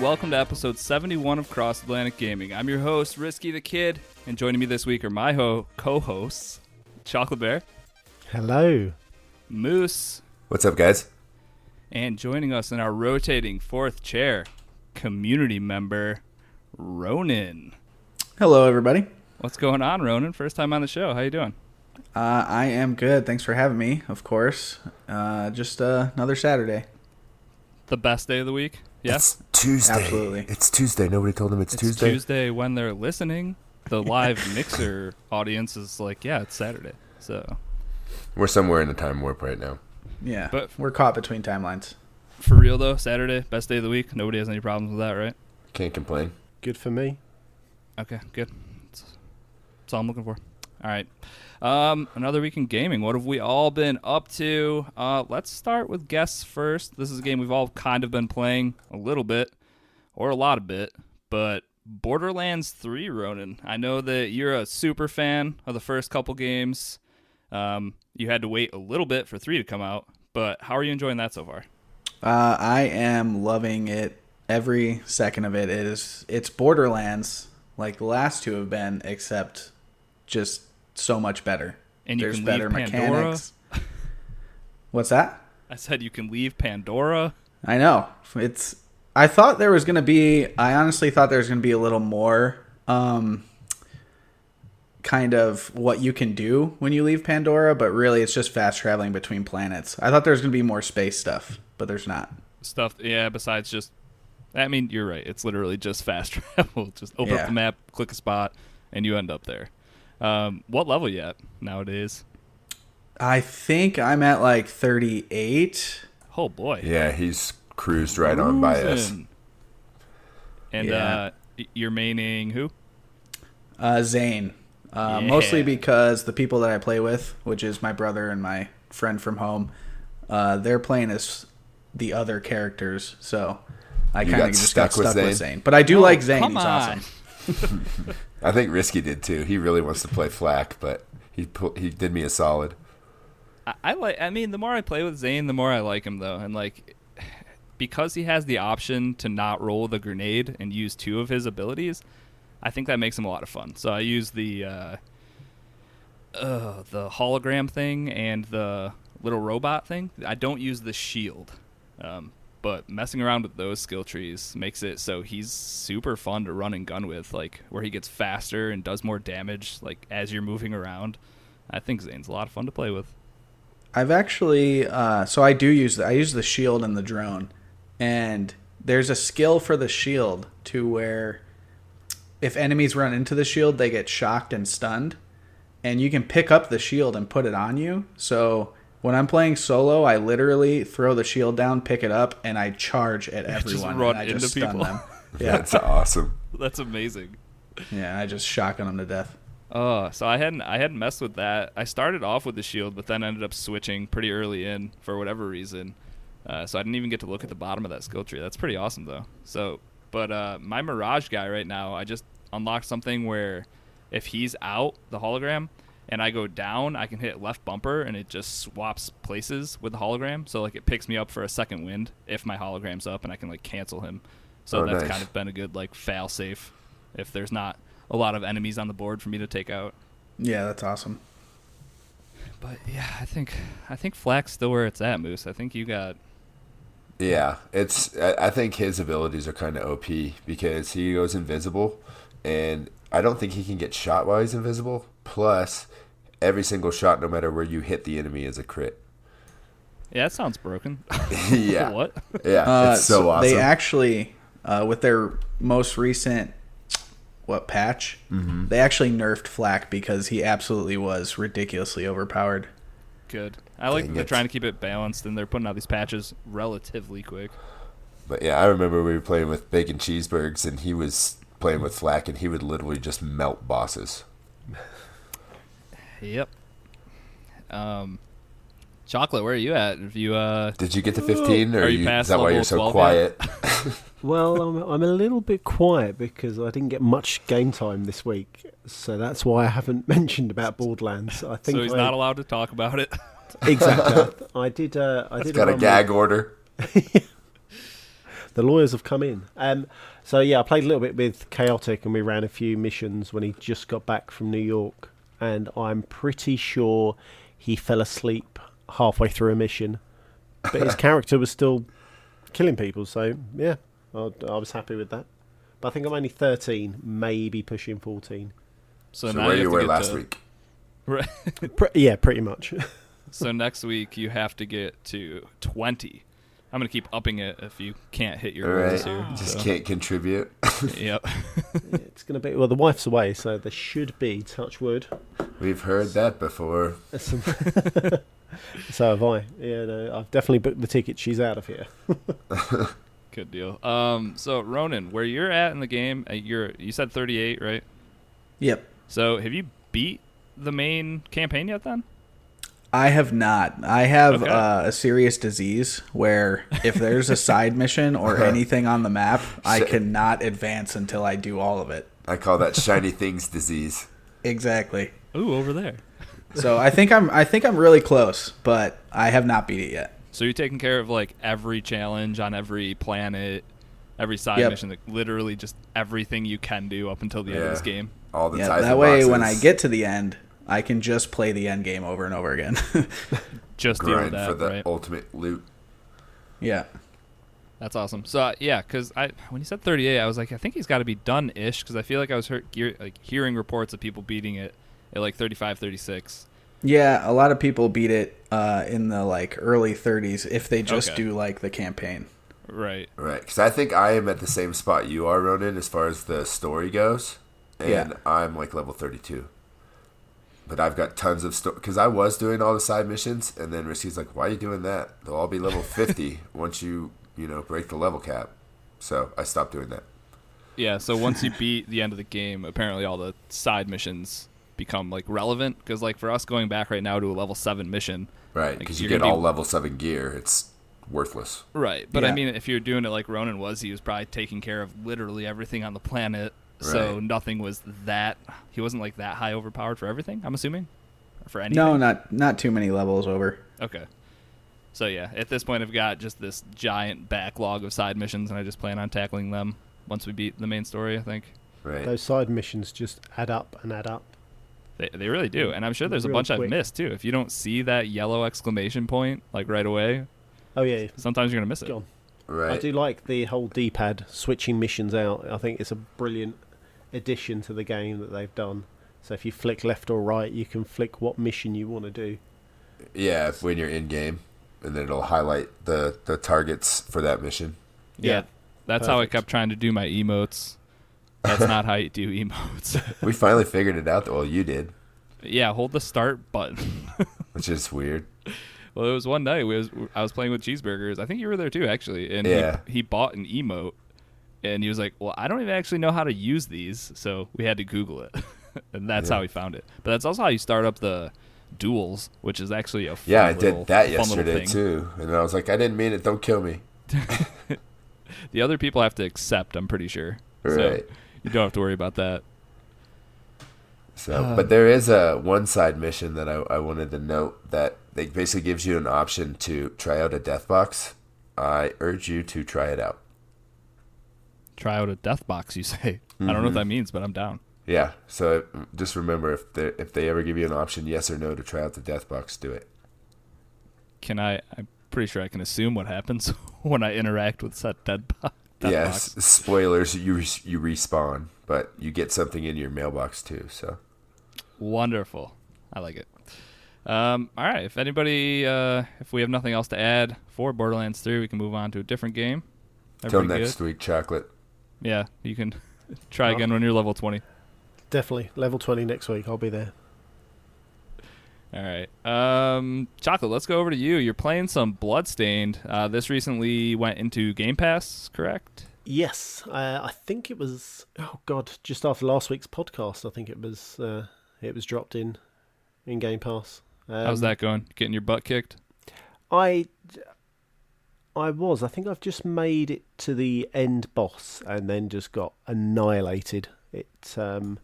Hello, everyone, and welcome to episode 71 of Cross Atlantic Gaming. I'm your host, Risky the Kid, and joining me this week are my ho- co hosts, Chocolate Bear, Hello. Moose, What's up, guys? and joining us in our rotating fourth chair, community member, Ronan. Hello, everybody. What's going on, Ronan? First time on the show. How you doing? Uh, I am good. Thanks for having me. Of course. Uh, just uh, another Saturday. The best day of the week? Yes? It's Tuesday. Absolutely. It's Tuesday. Nobody told them it's, It's Tuesday. Tuesday when they're listening. The live mixer audience is like, yeah, it's Saturday. So, We're somewhere in the time warp right now. Yeah, But- we're caught between timelines. for real though, Saturday, best day of the week. Nobody has any problems with that, right? Can't complain. Good for me. Okay, good. That's, that's all I'm looking for. All right. Um, another week in gaming. What have we all been up to? Uh, let's start with guests first. This is a game we've all kind of been playing a little bit, or a lot of bit, but Borderlands 3, Ronan. I know that you're a super fan of the first couple games. Um, you had to wait a little bit for 3 to come out, but how are you enjoying that so far? Uh, I am loving it. Every second of it is. It's Borderlands, like the last two have been, except just so much better. And you There's can better leave Pandora. mechanics. What's that? I said you can leave Pandora. I know. It's I thought there was going to be I honestly thought there was going to be a little more um kind of what you can do when you leave Pandora, but really it's just fast traveling between planets. I thought there was going to be more space stuff, but there's not. stuff. Yeah, besides just, I mean, you're right. It's literally just fast travel. Just open up the map, click a spot, and you end up there. Um, what level you at nowadays? I think I'm at like 38. Oh boy, Yeah, he's cruised right on by us. And Yeah. uh, you're maining who? Uh Zane. Uh, Yeah. mostly because the people that I play with, which is my brother and my friend from home, uh, they're playing as the other characters, so I kind of just stuck got with stuck with Zane? Zane. But I do No, like Zane. come He's on. awesome. I think Risky did too. He really wants to play Flack, but he he did me a solid. I, I like. I mean, the more I play with Zane, the more I like him, though. And like, because he has the option to not roll the grenade and use two of his abilities, I think that makes him a lot of fun. So I use the uh, uh, the hologram thing and the little robot thing. I don't use the shield. Um, but messing around with those skill trees makes it so he's super fun to run and gun with, like where he gets faster and does more damage, like as you're moving around. I think Zane's a lot of fun to play with. I've actually uh, so I do use the, I use the shield and the drone, and there's a skill for the shield to where if enemies run into the shield, they get shocked and stunned, and you can pick up the shield and put it on you. So when I'm playing solo, I literally throw the shield down, pick it up, and I charge at just everyone. run and I just into stun people. them. Yeah, That's awesome. That's amazing. yeah, I just shotgun them to death. Oh, so I hadn't I hadn't messed with that. I started off with the shield, but then ended up switching pretty early in for whatever reason. Uh, so I didn't even get to look at the bottom of that skill tree. That's pretty awesome though. So, but uh, my Mirage guy right now, I just unlocked something where if he's out the hologram and I go down, I can hit left bumper and it just swaps places with the hologram. So like it picks me up for a second wind if my hologram's up, and I can like cancel him. So Oh, that's nice. kind of been a good like fail safe if there's not a lot of enemies on the board for me to take out. Yeah, that's awesome. But yeah, I think I think Flack's still where it's at, Moose. I think you got Yeah, it's. I I think his abilities are kind of OP because he goes invisible, and I don't think he can get shot while he's invisible. Plus, every single shot, no matter where you hit the enemy, is a crit. yeah. That sounds broken. yeah, what? yeah, Uh, it's so, awesome. They actually, uh, with their most recent what patch, Mm-hmm. they actually nerfed Flack because he absolutely was ridiculously overpowered. Good. I like Dang that they're it. trying to keep it balanced and they're putting out these patches relatively quick. But yeah, I remember we were playing with bacon cheeseburgers, and he was playing with Flack, and he would literally just melt bosses. Yep. Um, chocolate. Where are you at? Have you uh? Did you get to 15, or Are you you, past is that why you're so quiet? Well, I'm, I'm a little bit quiet because I didn't get much game time this week, so that's why I haven't mentioned about Borderlands. I think So he's I, not allowed to talk about it. exactly. I, I did. Uh, I did Got a gag with- order. the lawyers have come in. Um, so yeah, I played a little bit with Chaotic, and we ran a few missions when he just got back from New York, and I'm pretty sure he fell asleep halfway through a mission, but his character was still killing people. So yeah, I, I was happy with that. But I think I'm only 13, maybe pushing 14. So, So now where you you were last to- week? Right. Pre- yeah, pretty much. so next week you have to get to 20. I'm gonna keep upping it if you can't hit your All goals here. just so. can't contribute. Yep. it's going to be well. The wife's away, so there should be touch wood. We've heard that before. Some- so have I. Yeah, no, I've definitely booked the ticket. She's out of here. Good deal. Um, so Ronan, where you're at in the game, uh, you're you said 38, right? Yep. So have you beat the main campaign yet? Then I have not. I have Okay. uh, a serious disease where if there's a side mission or anything on the map, I cannot advance until I do all of it. I call that shiny things disease. Exactly. ooh, over there. So I think I'm I think I'm really close, but I have not beat it yet. So you're taking care of like every challenge on every planet, every side Yep. mission, like literally just everything you can do up until the end of this game. All the Yeah, that way when I get to the end, I can just play the end game over and over again. Just deal with grind that, for the right? ultimate loot. yeah. That's awesome. So uh, yeah, because I when you said 38, I was like, I think he's got to be done ish because I feel like I was heard, gear, like hearing reports of people beating it at like 35, 36. Yeah, a lot of people beat it uh, in the like early 30s if they just Okay. do like the campaign. Right. Right, because I think I am at the same spot you are, Ronan, as far as the story goes, and Yeah. I'm like level 32. But I've got tons of stuff because I was doing all the side missions, and then Risky's like, "Why are you doing that? They'll all be level 50 once you, you know, break the level cap." So I stopped doing that. Yeah. So once you beat the end of the game, apparently all the side missions become like relevant because like for us going back right now to a level seven mission. Right, because you you're get all be- level seven gear. It's worthless. Right. But I mean, if you're doing it like Ronan was, he was probably taking care of literally everything on the planet. So nothing was that. He wasn't like that high overpowered for everything. I'm assuming, or for anything. No, not not too many levels over. Okay. So yeah, at this point, I've got just this giant backlog of side missions, and I just plan on tackling them once we beat the main story. I think Right. Those side missions just add up and add up. they they really do, and I'm sure there's a Real bunch I've missed too. If you don't see that yellow exclamation point like right away, Oh yeah, sometimes you're gonna miss it. gone. right. I do like the whole D-pad switching missions out. I think it's a brilliant addition to the game that they've done. So if you flick left or right, you can flick what mission you want to do. Yeah, when you're in game, and then it'll highlight the the targets for that mission. Yeah, Yeah, that's how I kept trying to do my emotes. That's not how you do emotes. We finally figured it out. Well, you did, yeah, hold the start button. which is weird. Well, it was one night we was I was playing with cheeseburgers. I think you were there too, actually. And Yeah. he, he bought an emote, and he was like, "Well, I don't even actually know how to use these," so we had to Google it, and that's Yeah. how he found it. But that's also how you start up the duels, which is actually a fun Yeah, I little- did that yesterday too, and I was like, I didn't mean it. Don't kill me. The other people have to accept. I'm pretty sure. So Right. you don't have to worry about that. So, Uh. but there is a one side mission that I, I wanted to note that they basically gives you an option to try out a death box. I urge you to try it out. Try out a death box, you say. I don't know Mm-hmm. what that means, but I'm down. Yeah. So just remember if they if they ever give you an option, yes or no, to try out the death box, do it. Can I? I'm pretty sure I can assume what happens when I interact with that dead bo- death yes. box. Spoilers. You you respawn, but you get something in your mailbox too. So Wonderful. I like it. Um, all right. If anybody, uh, if we have nothing else to add for Borderlands 3, we can move on to a different game. Everybody next good? week, chocolate. Yeah, you can try again when you're level 20. Definitely level twenty next week. I'll be there. All right. Um, Chocolate, let's go over to you. You're playing some Bloodstained. Uh, this recently went into Game Pass, correct? Yes, uh, I think it was. Oh God, just after last week's podcast, I think it was. Uh, it was dropped in in Game Pass. Um, How's that going? Getting your butt kicked? I I was. I think I've just made it to the end boss and then just got annihilated. It um,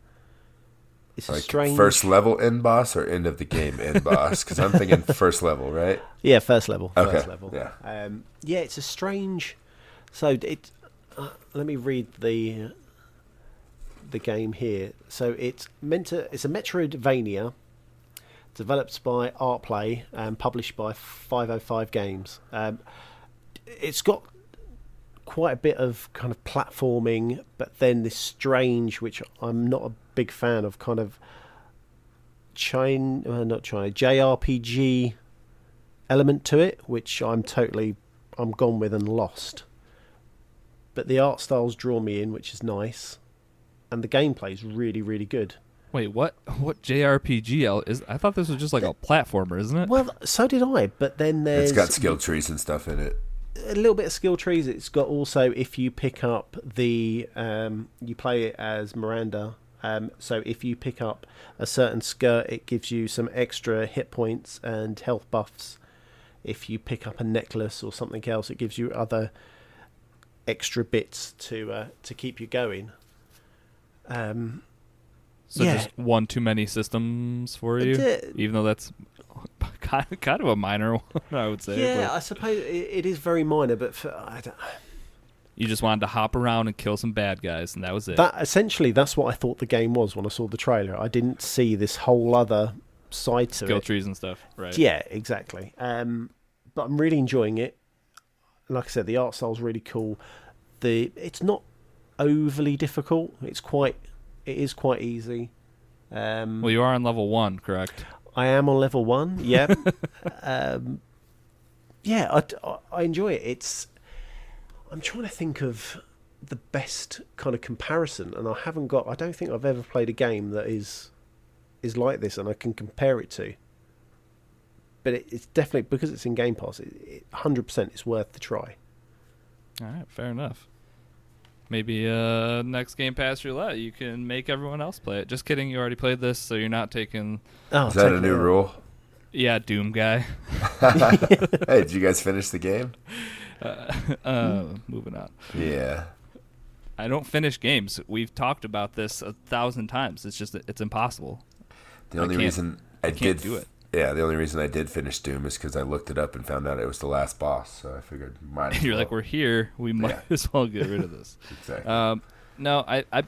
it's a Like strange. first level end boss or end of the game end boss? Because I'm thinking first level, right? Yeah, first level. First Okay, level. yeah. Um, yeah, it's a strange So it. Uh, let me read the the game here. So it's meant to. It's a Metroidvania, developed by ArtPlay and published by 505 Games. Um, it's got quite a bit of kind of platforming, but then this strange, which I'm not a big fan of, kind of China, uh, not China, JRPG element to it, which I'm totally, I'm gone with and lost. But the art styles draw me in, which is nice, and the gameplay is really, really good. Wait, what? What JRPG is? I thought this was just like a platformer, isn't it? Well, so did I, but then there's It's got skill trees and stuff in it. A little bit of skill trees. It's got also if you pick up the um, you play it as Miranda. Um, so if you pick up a certain skirt, it gives you some extra hit points and health buffs. If you pick up a necklace or something else, it gives you other extra bits to uh, to keep you going. Um, So yeah. just one too many systems for you, It- even though that's kind of, kind of a minor one, I would say. yeah, but I suppose it, it is very minor, but for, I don't, you just wanted to hop around and kill some bad guys, and that was it. That essentially, that's what I thought the game was when I saw the trailer. I didn't see this whole other side to Skill it. trees and stuff, right? Yeah, exactly. Um, but I'm really enjoying it. Like I said, the art style's really cool. The it's not overly difficult. It's quite. It is quite easy. Um, Well, you are on level one, correct? I am on level one. Yeah. um, yeah, I, I- I enjoy it. It's. I'm trying to think of the best kind of comparison, and I haven't got. I don't think I've ever played a game that is is like this, and I can compare it to. But it, it's definitely because it's in Game Pass. It, it, 100% it's worth the try. All right, fair enough. Maybe uh, next Game Pass roulette, you can make everyone else play it. Just kidding, you already played this, so you're not taking. Oh, Is that a new rule? Yeah, Doom guy. hey, did you guys finish the game? Uh, moving on. Yeah. I don't finish games. We've talked about this a thousand times. It's just it's impossible. The only can't- reason I, can't did do it. Yeah, the only reason I did finish Doom is because I looked it up and found out it was the last boss. So I figured, might. as You're like, we're here. We might Yeah. as well get rid of this. exactly. Um, no, I, I,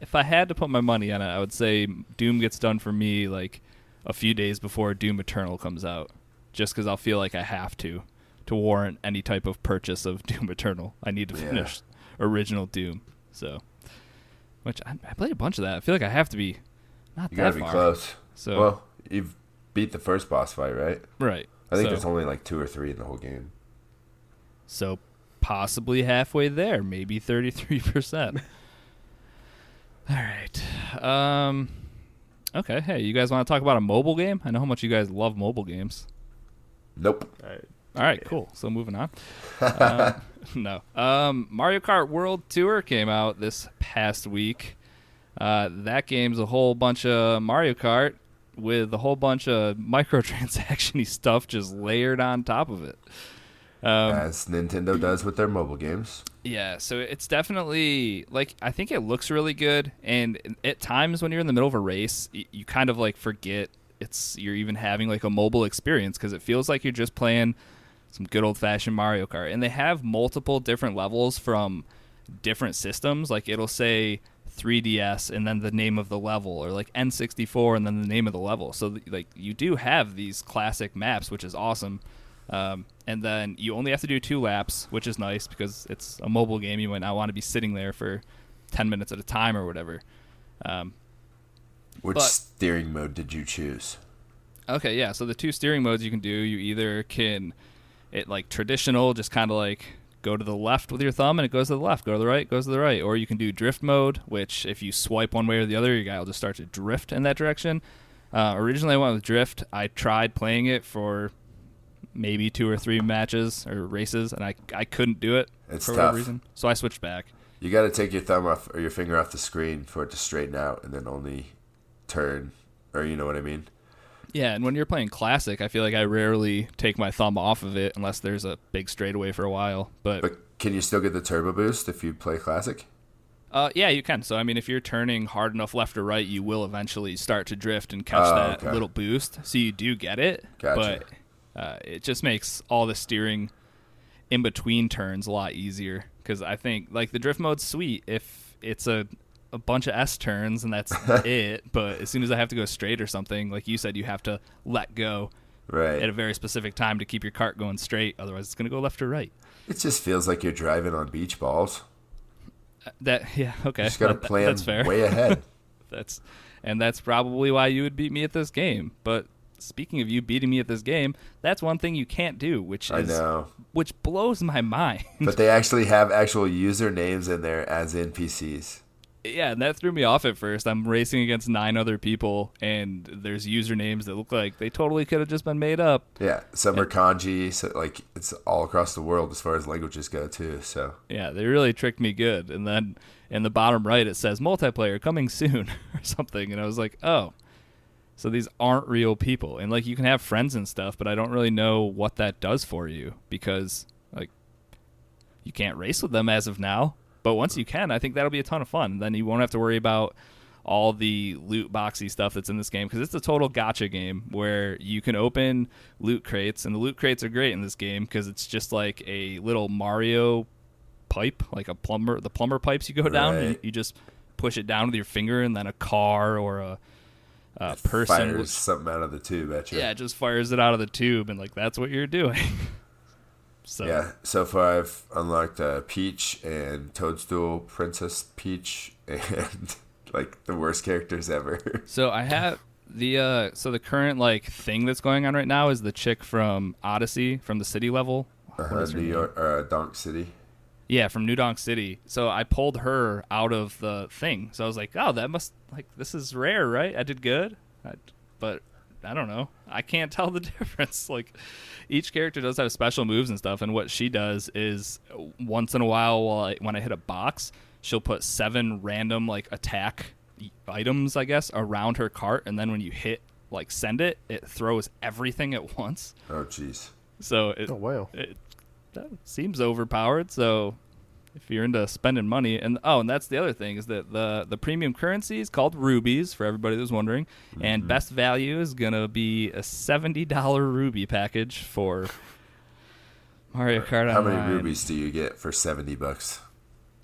if I had to put my money on it, I would say Doom gets done for me like a few days before Doom Eternal comes out, just because I'll feel like I have to, to warrant any type of purchase of Doom Eternal. I need to Yeah. finish original Doom. So, which I, I played a bunch of that. I feel like I have to be not you that gotta be far. close. So Well, you've beat the first boss fight, right? right. I think so, there's only like two or three in the whole game. so possibly halfway there, maybe thirty three percent. All right. Um. Okay. Hey, you guys want to talk about a mobile game? I know how much you guys love mobile games. Nope. All right, cool. So moving on. um, no. Um, Mario Kart World Tour came out this past week. Uh, that game's a whole bunch of Mario Kart with a whole bunch of microtransactiony stuff just layered on top of it. Um, As Nintendo does with their mobile games. yeah, so it's definitely like I think it looks really good, and at times when you're in the middle of a race, you kind of like forget it's you're even having like a mobile experience because it feels like you're just playing some good old fashioned Mario Kart, and they have multiple different levels from different systems. Like it'll say 3DS and then the name of the level, or like N64 and then the name of the level. So th- like you do have these classic maps, which is awesome. Um, and then you only have to do two laps, which is nice because it's a mobile game. You might not want to be sitting there for 10 minutes at a time or whatever. Um, Which But- steering mode did you choose? Okay, yeah. So the two steering modes you can do, you either can it like traditional, just kind of like go to the left with your thumb and it goes to the left, go to the right, goes to the right, or you can do drift mode, which if you swipe one way or the other, your guy will just start to drift in that direction. Uh, originally, I went with drift. I tried playing it for maybe two or three matches or races, and I I couldn't do it It's for whatever reason. So I switched back. You got to take your thumb off or your finger off the screen for it to straighten out, and then only turn, or you know what I mean. Yeah, and when you're playing classic, I feel like I rarely take my thumb off of it unless there's a big straightaway for a while. But But can you still get the turbo boost if you play classic? Uh, yeah, you can. So I mean, if you're turning hard enough left or right, you will eventually start to drift and catch Oh, that okay. little boost. So you do get it, Gotcha. but uh, it just makes all the steering. in between turns a lot easier because I think like the drift mode's sweet if it's a a bunch of S turns and that's it. But as soon as I have to go straight or something, like you said, you have to let go Right. at a very specific time to keep your cart going straight. Otherwise, it's going to go left or right. It just feels like you're driving on beach balls. Uh, that yeah okay. You just got to plan That's fair. way ahead. That's and that's probably why you would beat me at this game. But speaking of you beating me at this game, that's one thing you can't do, which I know. which blows my mind. But they actually have actual usernames in there as NPCs. Yeah, and that threw me off at first. I'm racing against nine other people, and there's usernames that look like they totally could have just been made up. Yeah, some are kanji, so like it's all across the world as far as languages go too. So Yeah, they really tricked me good. And then in the bottom right, it says multiplayer coming soon or something. And I was like, oh, so these aren't real people. And like, you can have friends and stuff, but I don't really know what that does for you because like, you can't race with them as of now. But once you can, I think that'll be a ton of fun. Then you won't have to worry about all the loot boxy stuff that's in this game because it's a total gotcha game where you can open loot crates and the loot crates are great in this game because it's just like a little Mario pipe, like a plumber, the plumber pipes you go down. You, Right. you just push it down with your finger, and then a car or a, a person. fires something out of the tube at you. yeah, it just fires it out of the tube, and like that's what you're doing. so Yeah, so far I've unlocked uh, Peach and Toadstool, Princess Peach, and like the worst characters ever. So I have the uh so the current like thing that's going on right now is the chick from Odyssey from the city level. Uh, New? York, uh, Donk City. Yeah, from New Donk City. So I pulled her out of the thing. So I was like, "Oh, that must like this is rare, right? I did good." I, but I don't know. I can't tell the difference. Like each character does have special moves and stuff, and what she does is once in a while, while I, when I hit a box, she'll put seven random like attack items, I guess, around her cart, and then when you hit like send it, it throws everything at once. Oh, jeez. So it, Oh wow. it that seems overpowered. So if you're into spending money, and oh, and that's the other thing is that the the premium currency is called rubies for everybody that's wondering, and best value is gonna be a seventy dollar ruby package for Mario Kart How many rubies do you get for 70 bucks?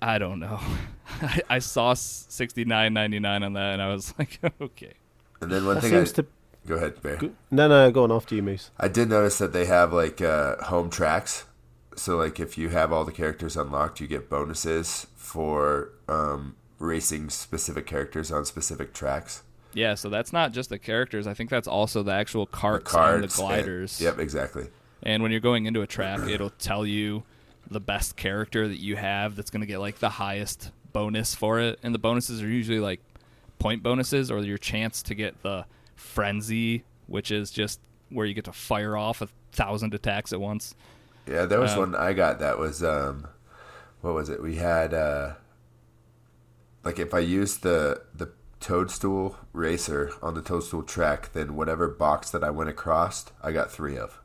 I don't know. I, I saw sixty nine ninety nine on that, and I was like, okay. And then one That thing I, seems to. go ahead, Bear. go- No, no, go on after you, Moose. I did notice that they have like uh, home tracks. So like if you have all the characters unlocked, you get bonuses for um, racing specific characters on specific tracks. Yeah, so that's not just the characters. I think that's also the actual The carts, and the gliders. yep, exactly. And when you're going into a track, it'll tell you the best character that you have that's going to get like the highest bonus for it. And the bonuses are usually like point bonuses or your chance to get the frenzy, which is just where you get to fire off a thousand attacks at once. Yeah, there was Um, one I got that was um, what was it? We had uh, like if I used the the toadstool racer on the toadstool track, then whatever box that I went across, I got three of.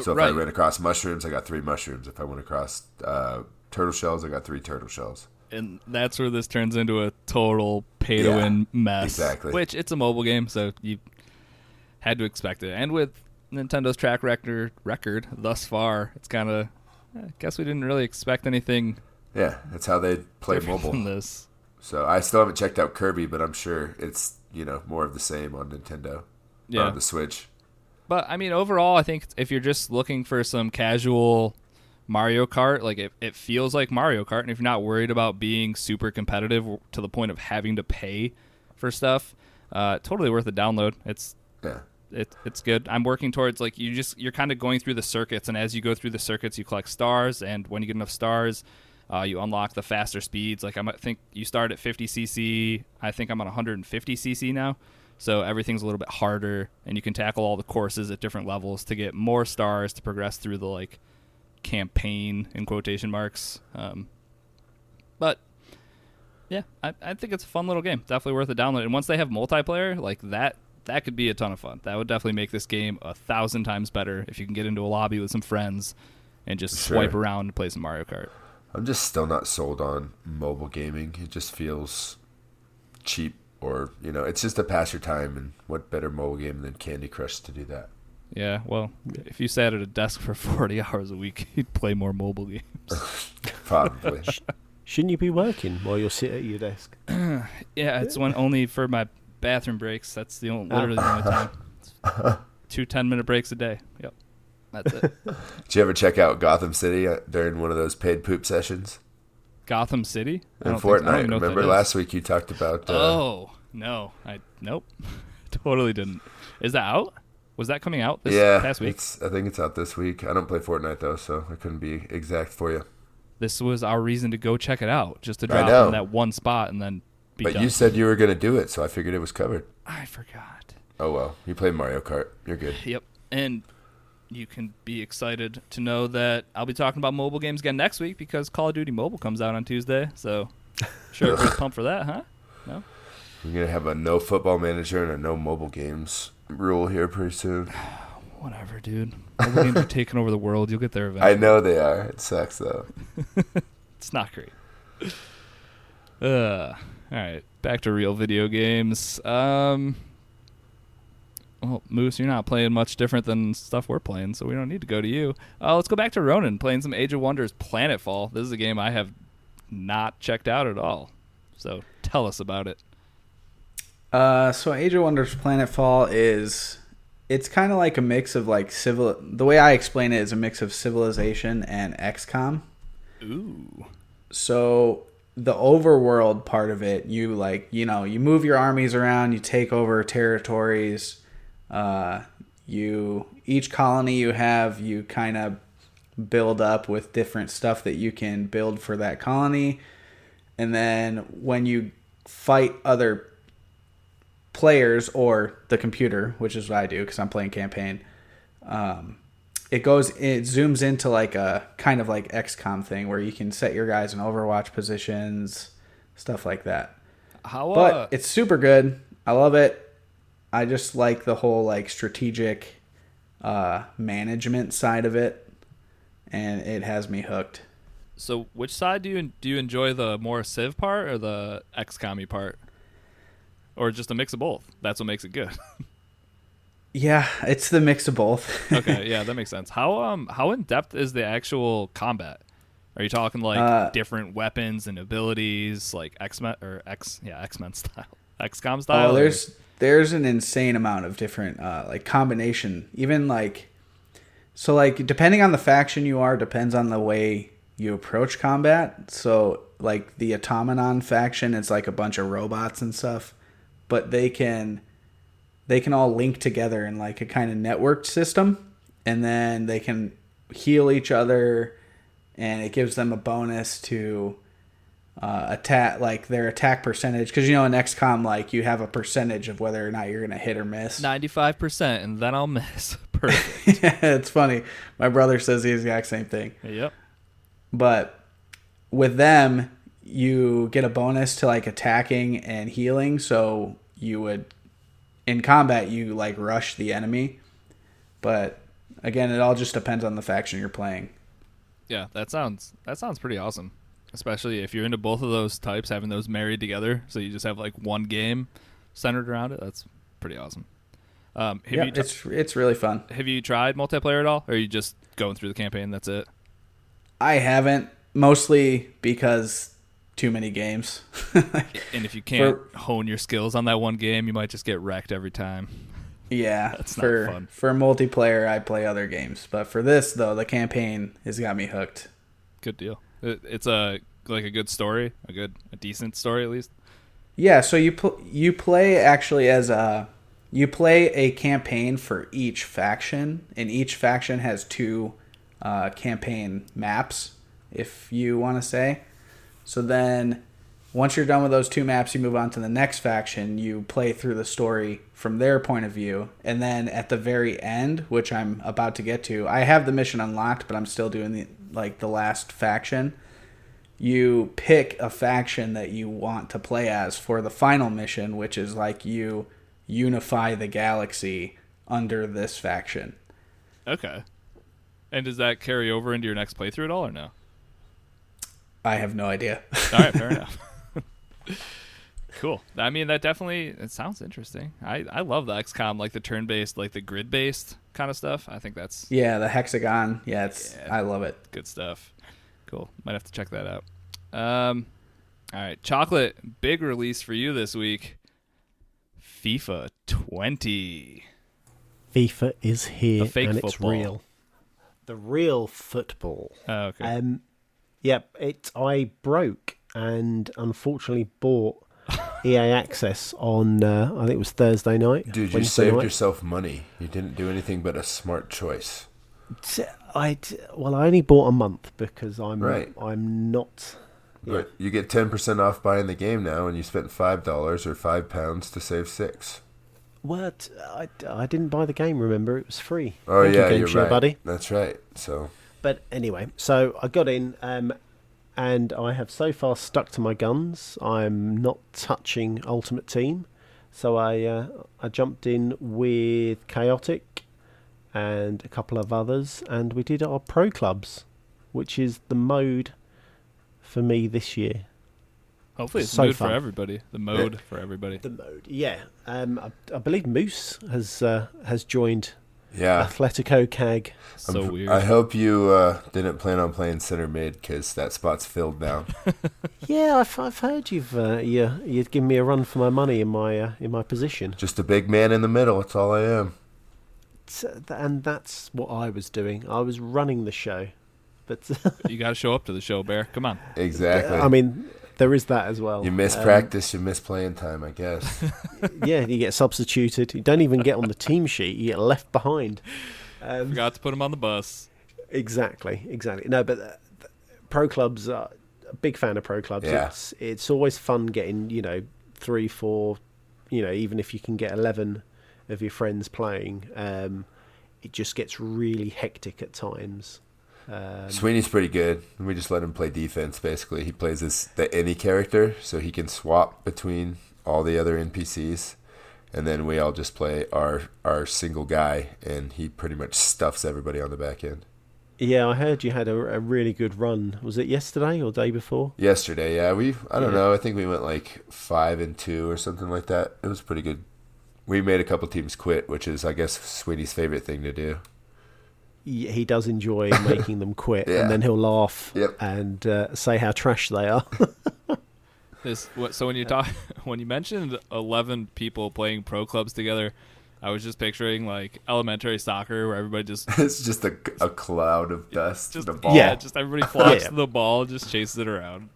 So if I ran across mushrooms, I got three mushrooms. If I went across uh, turtle shells, I got three turtle shells. And that's where this turns into a total pay to Yeah, win mess. exactly. Which it's a mobile game, so you had to expect it. And with Nintendo's track record record thus far, it's kind of I guess we didn't really expect anything Yeah, that's how they play mobile. this. So I still haven't checked out Kirby, but I'm sure it's you know more of the same on Nintendo Yeah. on the Switch. But I mean, overall, I think if you're just looking for some casual Mario Kart, like it, it feels like Mario Kart, and if you're not worried about being super competitive to the point of having to pay for stuff, uh, totally worth a download. It's Yeah, it, it's good. I'm working towards like you just you're kind of going through the circuits, and as you go through the circuits, you collect stars, and when you get enough stars, uh, you unlock the faster speeds. Like I think you start at 50 cc. I think I'm on 150 cc now, so everything's a little bit harder, and you can tackle all the courses at different levels to get more stars to progress through the like campaign in quotation marks. Um, but yeah, I, I think it's a fun little game. Definitely worth a download. And once they have multiplayer, like that, that could be a ton of fun. That would definitely make this game a thousand times better if you can get into a lobby with some friends and just Sure. swipe around and play some Mario Kart. I'm just still not sold on mobile gaming. It just feels cheap, or you know, it's just to pass your time. And what better mobile game than Candy Crush to do that? Yeah, well, if you sat at a desk for 40 hours a week, you'd play more mobile games. Probably. Shouldn't you be working while you're sitting at your desk? Yeah, it's one only for my bathroom breaks. That's the only, literally the only time. It's two 10 minute breaks a day. Yep. That's it. Did you ever check out Gotham City uh, during one of those paid poop sessions Gotham City? In Fortnite? even know what that Remember last week you talked about? Uh, Oh, no. I Nope. totally didn't. Is that out? Was that coming out this yeah, past week? I think it's out this week. I don't play Fortnite though, so I couldn't be exact for you. This was our reason to go check it out, just to drop in that one spot and then be But done. you said you were going to do it, so I figured it was covered. I forgot. Oh well, you play Mario Kart. You're good. Yep. And you can be excited to know that I'll be talking about mobile games again next week because Call of Duty Mobile comes out on Tuesday. So, sure, everybody's pumped for that, huh? No? We're gonna have a no football manager and a no mobile games rule here pretty soon. Whatever, dude. Mobile games are taking over the world. You'll get there eventually. I know they are. It sucks though. It's not great. Uh, all right, back to real video games. Um, well, Moose, you're not playing much different than stuff we're playing, so we don't need to go to you. Uh, let's go back to Ronan playing some Age of Wonders Planetfall. This is a game I have not checked out at all. So tell us about it. Uh, so Age of Wonders Planetfall is it's kind of like a mix of like civil. The way I explain it is a mix of Civilization and XCOM. Ooh. So the overworld part of it, you like you know you move your armies around, you take over territories. Uh, you each colony you have, you kind of build up with different stuff that you can build for that colony, and then when you fight other players or the computer, which is what I do because I'm playing campaign. Um, it goes, it zooms into like a kind of like XCOM thing where you can set your guys in Overwatch positions, stuff like that. How? But Uh, it's super good. I love it. I just like the whole like strategic uh, management side of it, and it has me hooked. so, which side do you do you enjoy the more Civ part or the XCOM part, or just a mix of both? That's what makes it good. Yeah, it's the mix of both. okay, yeah, that makes sense. How um how in depth is the actual combat? Are you talking like Uh, different weapons and abilities, like X Men or X yeah X Men style, XCOM style? Oh, or- there's there's an insane amount of different uh, like combination. Even like so like depending on the faction you are depends on the way you approach combat. So like the Automaton faction, it's like a bunch of robots and stuff, but they can they can all link together in like a kind of networked system, and then they can heal each other, and it gives them a bonus to uh, attack like their attack percentage because you know in XCOM like you have a percentage of whether or not you're gonna hit or miss. ninety-five percent, and then I'll miss. Perfect. it's funny. My brother says the exact same thing. yep. But with them, you get a bonus to like attacking and healing. So you would, in combat, you like rush the enemy. But again, it all just depends on the faction you're playing. Yeah, that sounds that sounds pretty awesome. Especially if you're into both of those types, having those married together, so you just have like one game centered around it. That's pretty awesome. Um, have Yeah, t- it's it's really fun. have you tried multiplayer at all, or are you just going through the campaign? That's it. I haven't mostly because too many games. And if you can't hone your skills on that one game, you might just get wrecked every time. Yeah, That's not for fun. for multiplayer, I play other games, but for this though, the campaign has got me hooked. Good deal. It, it's a like a good story, a good, a decent story at least. Yeah, so you pl- you play actually as a you play a campaign for each faction, and each faction has two uh, campaign maps, if you want to say. So then, once you're done with those two maps, you move on to the next faction. You play through the story from their point of view, and then at the very end, which I'm about to get to, I have the mission unlocked, but I'm still doing the like the last faction you pick a faction that you want to play as for the final mission, which is like you unify the galaxy under this faction. Okay. And does that carry over into your next playthrough at all, or no? I have no idea. All right, fair enough. Cool. I mean, that definitely it sounds interesting. I I love the XCOM, like the turn-based, like the grid-based kind of stuff. I think that's Yeah, the hexagon. Yeah, it's Yeah. I love it. good stuff. Cool. Might have to check that out. Um, all right, chocolate. Big release for you this week. FIFA 20. FIFA is here The fake and it's real. The real football. Oh, okay. Um, yep, it I broke and unfortunately bought EA Access on uh, I think it was Thursday night. Dude, you Wednesday saved night. yourself money. You didn't do anything but a smart choice. I well, I only bought a month because I'm Right. I'm not. Yeah. But you get ten percent off buying the game now, and you spent five dollars or five pounds to save six. What? I, I didn't buy the game. Remember, it was free. Oh Thank you, yeah, Game you're Share, right, buddy. That's right. So But anyway, so I got in, um, and I have so far stuck to my guns. I'm not touching Ultimate Team, so I uh, I jumped in with Chaotic and a couple of others, and we did our pro clubs, which is the mode for me this year. Hopefully, it's so mood fun. for everybody. The mode for everybody. The mode, yeah. Um, I, I believe Moose has uh, has joined yeah. Atletico CAG. So I'm- weird. I hope you uh, didn't plan on playing center mid because that spot's filled now. Yeah, I've, I've heard you've uh, you you'd given me a run for my money in my uh, in my position. Just a big man in the middle. That's all I am. T- and that's what I was doing. I was running the show, but you got to show up to the show, Bear. Come on. Exactly. I mean there is that as well. you miss Um, practice, you miss playing time. I guess. yeah, you get substituted. You don't even get on the team sheet. You get left behind. Um, Forgot to put him on the bus. Exactly, exactly. No, but uh, th- pro clubs are a big fan of pro clubs. Yeah. It's it's always fun getting you know three, four, you know even if you can get eleven of your friends playing. Um, it just gets really hectic at times. Um, Sweeney's pretty good. We just let him play defense. Basically, he plays this the any character, so he can swap between all the other NPCs, and then we all just play our our single guy, and he pretty much stuffs everybody on the back end. yeah, I heard you had a, a really good run. Was it yesterday or day before? Yesterday, yeah, we I don't Yeah. know. I think we went like five and two or something like that. It was pretty good. We made a couple teams quit, which is I guess Sweeney's favorite thing to do. He he does enjoy making them quit, Yeah. and then he'll laugh Yep. and uh, say how trash they are. This what, so when you talk when you mentioned eleven people playing pro clubs together, I was just picturing like elementary soccer where everybody just it's just a, a cloud of dust. just the ball. yeah, just everybody flocks Yeah. to the ball, just chases it around.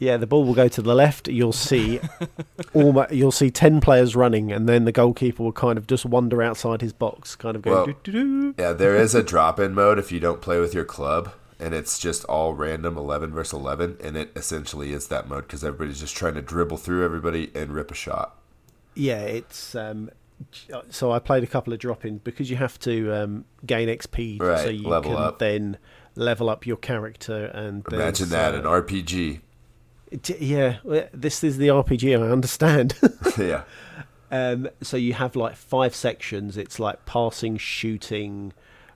Yeah, the ball will go to the left. You'll see, almost, you'll see ten players running, and then the goalkeeper will kind of just wander outside his box, kind of Well, going. "Doo-doo-doo." Yeah, there is a drop in mode if you don't play with your club, and it's just all random 11 versus 11, and it essentially is that mode because everybody's just trying to dribble through everybody and rip a shot. Yeah, it's um, so I played a couple of drop in because you have to um, gain XP so Right, you level can up. then level up your character and Imagine that, uh, an RPG. Yeah, this is the RPG. I understand. yeah. Um, so you have like five sections. It's like passing, shooting,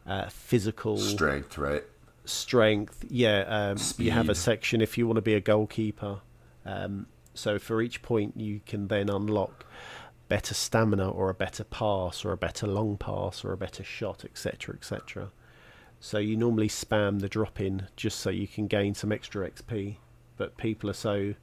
uh, physical, Strength, right? strength. Yeah, um, you have a section if you want to be a goalkeeper. Um, so for each point, you can then unlock better stamina, or a better pass, or a better long pass, or a better shot, etc., etc. So you normally spam the drop in just so you can gain some extra XP. But people are so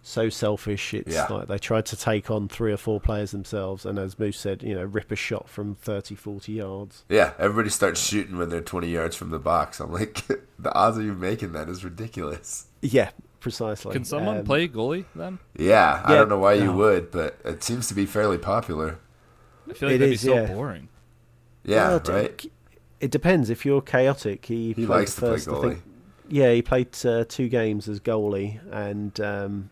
so selfish. It's Yeah. like they tried to take on three or four players themselves, and as Moose said, you know, rip a shot from 30, 40 yards. Yeah, everybody starts shooting when they're 20 yards from the box. I'm like, the odds of you making that is ridiculous. Yeah, precisely. Can someone Um, play goalie then? Yeah, I Yeah. don't know why you Oh. would, but it seems to be fairly popular. I feel like It that'd is, be so yeah. boring. Yeah, Well, right? It depends. If you're chaotic, he, He likes the to play first, I goalie. Yeah, he played uh, two games as goalie, and um,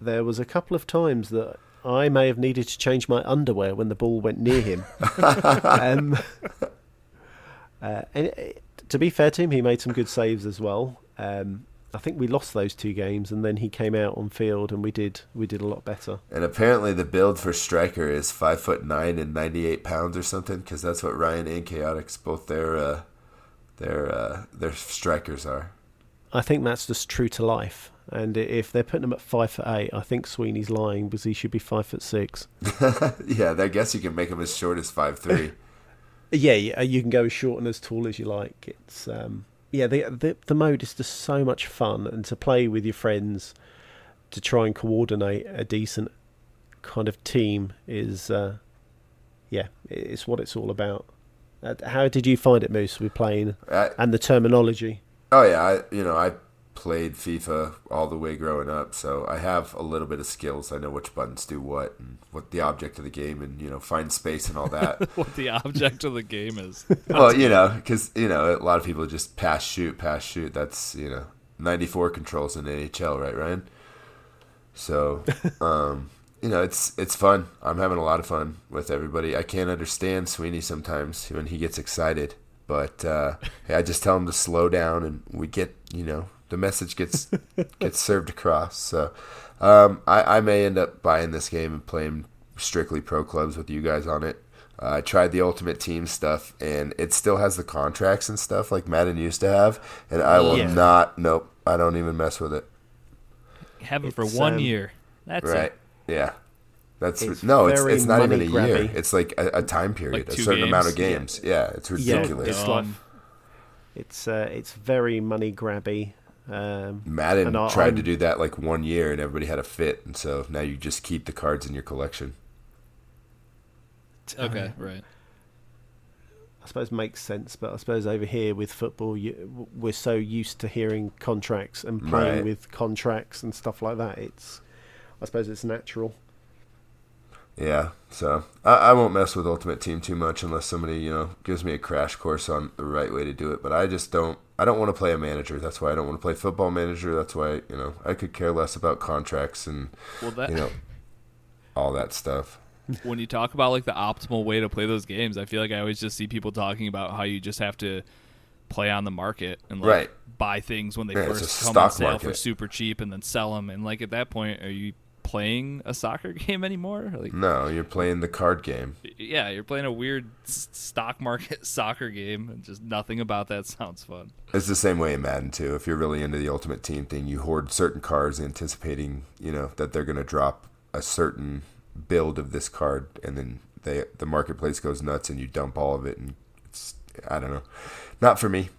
there was a couple of times that I may have needed to change my underwear when the ball went near him. um, uh, and it, to be fair to him, he made some good saves as well. Um, I think we lost those two games, and then he came out on field, and we did we did a lot better. And apparently, the build for striker is five foot nine and ninety eight pounds or something, because that's what Ryan and Chaotix both their uh, their uh, their strikers are. I think that's just true to life. And if they're putting him at five foot eight, I think Sweeney's lying because he should be five foot six. yeah, I guess you can make him as short as five three. Yeah, yeah, you can go as short and as tall as you like. It's um, yeah, the, the the mode is just so much fun, and to play with your friends to try and coordinate a decent kind of team is uh, yeah, it's what it's all about. Uh, how did you find it, Moose? With playing I, and the terminology. Oh yeah, I you know I played FIFA all the way growing up, so I have a little bit of skills. I know which buttons do what and what the object of the game, and you know find space and all that. what the object of the game is. well, you know, because you know a lot of people just pass shoot, pass shoot. That's you know ninety four controls in NHL, right, Ryan? So, um, you know, it's it's fun. I'm having a lot of fun with everybody. I can't understand Sweeney sometimes when he gets excited, but uh, I just tell them to slow down, and we get you know the message gets gets served across. So, um, I, I may end up buying this game and playing strictly pro clubs with you guys on it. Uh, I tried the Ultimate Team stuff, and it still has the contracts and stuff like Madden used to have, and I will Yeah. not. Nope, I don't even mess with it. Have him for one um, year. That's right? it. Yeah. That's It's no, it's it's not even a money year. It's like a, a time period, Like a two certain amount of games? games. Yeah, it's Yeah, ridiculous. it's like it's uh, it's very money grabby. Um, Madden and I- tried to I'm- do that like one year, and everybody had a fit, and so now you just keep the cards in your collection. Okay, right. I suppose makes sense, but I suppose over here with football, you, we're so used to hearing contracts and playing Right. with contracts and stuff like that. It's, I suppose it's natural. Yeah, so I, I won't mess with Ultimate Team too much unless somebody you know gives me a crash course on the right way to do it. But I just don't. I don't want to play a manager. That's why I don't want to play Football Manager. That's why you know I could care less about contracts and Well, that you know all that stuff. when you talk about like the optimal way to play those games, I feel like I always just see people talking about how you just have to play on the market and like Right. buy things when they Yeah, first come on sale for super cheap and then sell them. And like at that point, are you playing a soccer game anymore? Like, No, you're playing the card game. yeah, you're playing a weird stock market soccer game, and just nothing about that sounds fun. It's the same way in Madden too. If you're really into the Ultimate Team thing, you hoard certain cards, anticipating you know that they're going to drop a certain build of this card, and then they the marketplace goes nuts, and you dump all of it, and it's I don't know, not for me.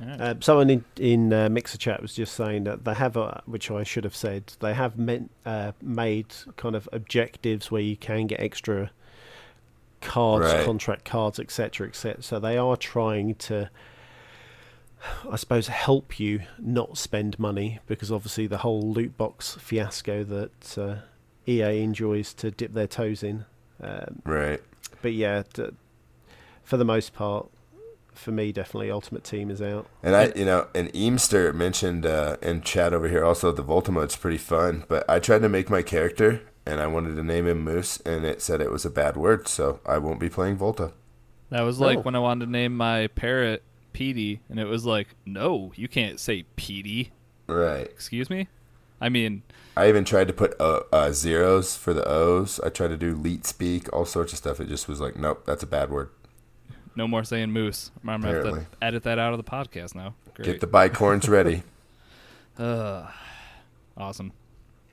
Uh, someone in, in uh, Mixer Chat was just saying that they have, a, which I should have said, they have meant, uh, made kind of objectives where you can get extra cards, Right. contract cards, etc., etc. So they are trying to, I suppose, help you not spend money because obviously the whole loot box fiasco that uh, EA enjoys to dip their toes in. Um, Right. but yeah, d- for the most part, for me, definitely Ultimate Team is out. And I, you know, and Eamster mentioned uh, in chat over here also the Volta mode's pretty fun. But I tried to make my character, and I wanted to name him Moose, and it said it was a bad word, so I won't be playing Volta. That was like Oh. when I wanted to name my parrot Petey, and it was like, no, you can't say Petey. Right. Excuse me. I mean, I even tried to put uh, uh, zeros for the O's. I tried to do leet speak, all sorts of stuff. It just was like, nope, that's a bad word. No more saying moose. I'm gonna have to edit that out of the podcast now. Get Great. the bicorns ready. Uh, awesome.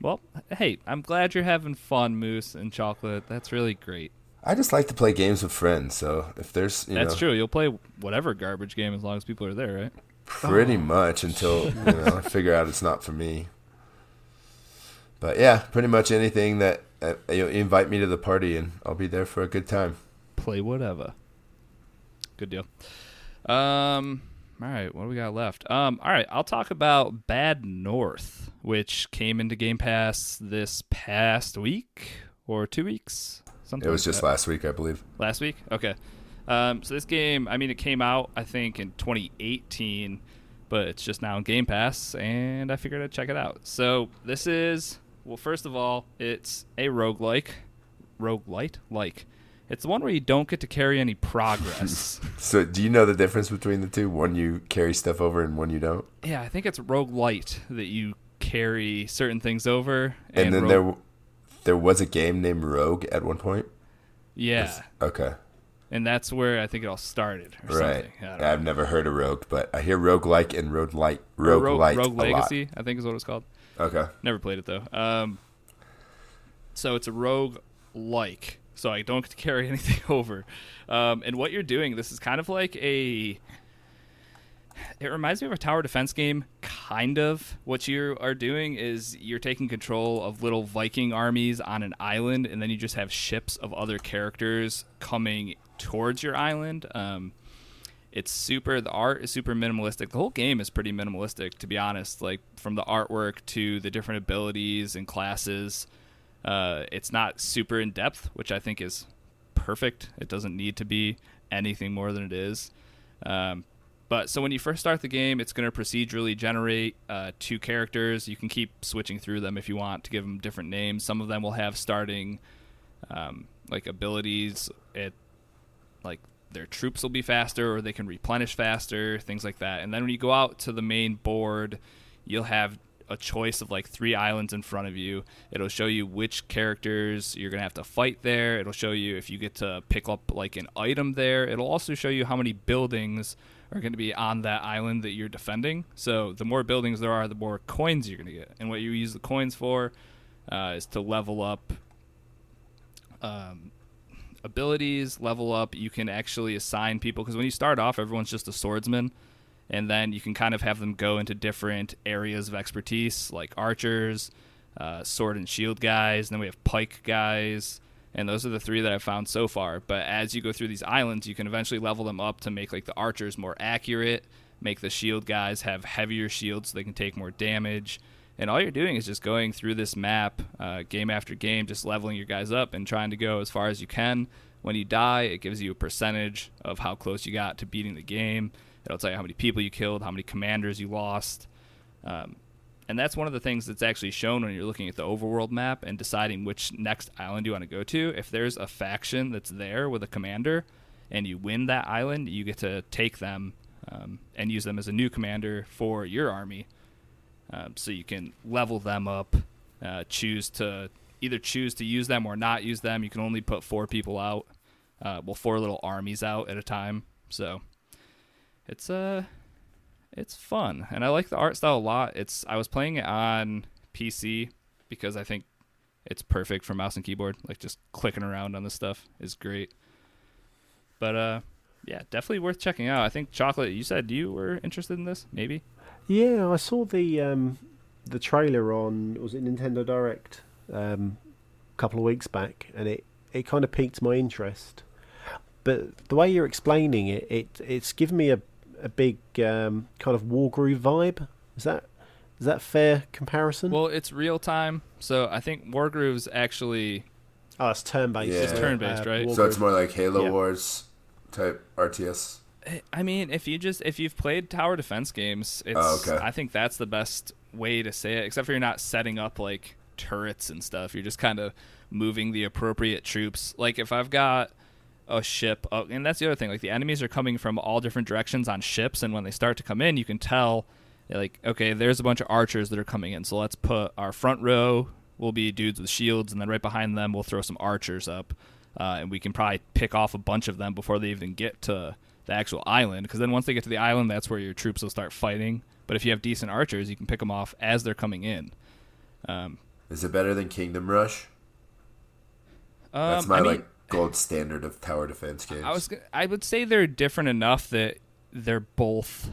Well, hey, I'm glad you're having fun, Moose and Chocolate. That's really great. I just like to play games with friends. So if there's, you That's know, true. You'll play whatever garbage game as long as people are there, right? pretty much until you know I figure out it's not for me. But yeah, pretty much anything that uh, you invite me to the party, and I'll be there for a good time. Play whatever. Good deal. Um. All right, what do we got left? Um. All right, I'll talk about Bad North, which came into Game Pass this past week or two weeks. Something It was like just that. last week, I believe. Last week? Okay. Um, so this game, I mean, it came out, I think, in 2018, but it's just now in Game Pass, and I figured I'd check it out. So this is, well, first of all, it's a roguelike. Roguelite? Like. It's the one where you don't get to carry any progress. So, do you know the difference between the two? One you carry stuff over, and one you don't. yeah, I think it's Roguelite that you carry certain things over. And, then rogue- there, there was a game named Rogue at one point. Yeah. Okay. and that's where I think it all started. Or Right. Something. I don't know. I've never heard of Rogue, but I hear Roguelike and Roguelite. Rogue, Rogue, Light Rogue a lot. Legacy, I think is what it's called. Okay. Never played it though. Um, so it's a rogue like, so I don't carry anything over. Um, and what you're doing, this is kind of like a. It reminds me of a tower defense game, kind of. What you are doing is you're taking control of little Viking armies on an island, and then you just have ships of other characters coming towards your island. Um, it's super the art is super minimalistic the whole game is pretty minimalistic to be honest like from the artwork to the different abilities and classes uh, it's not super in depth which i think is perfect. It doesn't need to be anything more than it is. Um, but so when you first start the game it's going to procedurally generate uh, two characters. You can keep switching through them if you want to give them different names. Some of them will have starting um, like abilities. It like their troops will be faster or they can replenish faster, things like that. And then when you go out to the main board, you'll have a choice of like three islands in front of you. It'll show you which characters you're to have to fight there. It'll show you if you get to pick up like an item there. It'll also show you how many buildings are going to be on that island that you're defending. So the more buildings there are, the more coins you're going to get. And what you use the coins for uh, is to level up um, abilities level up you can actually assign people because when you start off everyone's just a swordsman and then you can kind of have them go into different areas of expertise like archers uh, sword and shield guys and then we have pike guys. And those are the three that i've found so far. But as you go through these islands you can eventually level them up to make like the archers more accurate make the shield guys have heavier shields so they can take more damage. And all you're doing is just going through this map uh, game after game just leveling your guys up and trying to go as far as you can. When you die it gives you a percentage of how close you got to beating the game it'll tell you how many people you killed how many commanders you lost um, and that's one of the things that's actually shown when you're looking at the overworld map and deciding which next island you want to go to if there's a faction that's there with a commander and you win that island you get to take them um, and use them as a new commander for your army um, so you can level them up, uh, choose to either choose to use them or not use them. You can only put four people out, uh, well, four little armies out at a time. So it's uh, it's fun, and I like the art style a lot. It's I was playing it on PC because I think it's perfect for mouse and keyboard. Like just clicking around on this stuff is great. But uh, yeah, definitely worth checking out. I think chocolate. You said you were interested in this, maybe. Yeah, I saw the um, the trailer on was it Nintendo Direct um, a couple of weeks back, and it, it kind of piqued my interest. But the way you're explaining it, it it's given me a a big um, kind of Wargroove vibe. Is that is that fair comparison? Well, it's real time, so I think Wargroove's actually oh, it's turn based. Yeah. It's turn-based, right? So it's more like Halo Yeah. Wars type RTS. I mean, if you just if you've played tower defense games, it's Oh, okay. I think that's the best way to say it. Except for you're not setting up like turrets and stuff. You're just kind of moving the appropriate troops. Like if I've got a ship, uh, and that's the other thing. Like the enemies are coming from all different directions on ships, and when they start to come in, you can tell. Like okay, there's a bunch of archers that are coming in. So let's put our front row will be dudes with shields, and then right behind them we'll throw some archers up, uh, and we can probably pick off a bunch of them before they even get to the actual island. Because then once they get to the island, that's where your troops will start fighting. But if you have decent archers, you can pick them off as they're coming in. Um, Is it better than Kingdom Rush? That's um, my I mean, like gold standard of tower defense games. I was I would say they're different enough that they're both.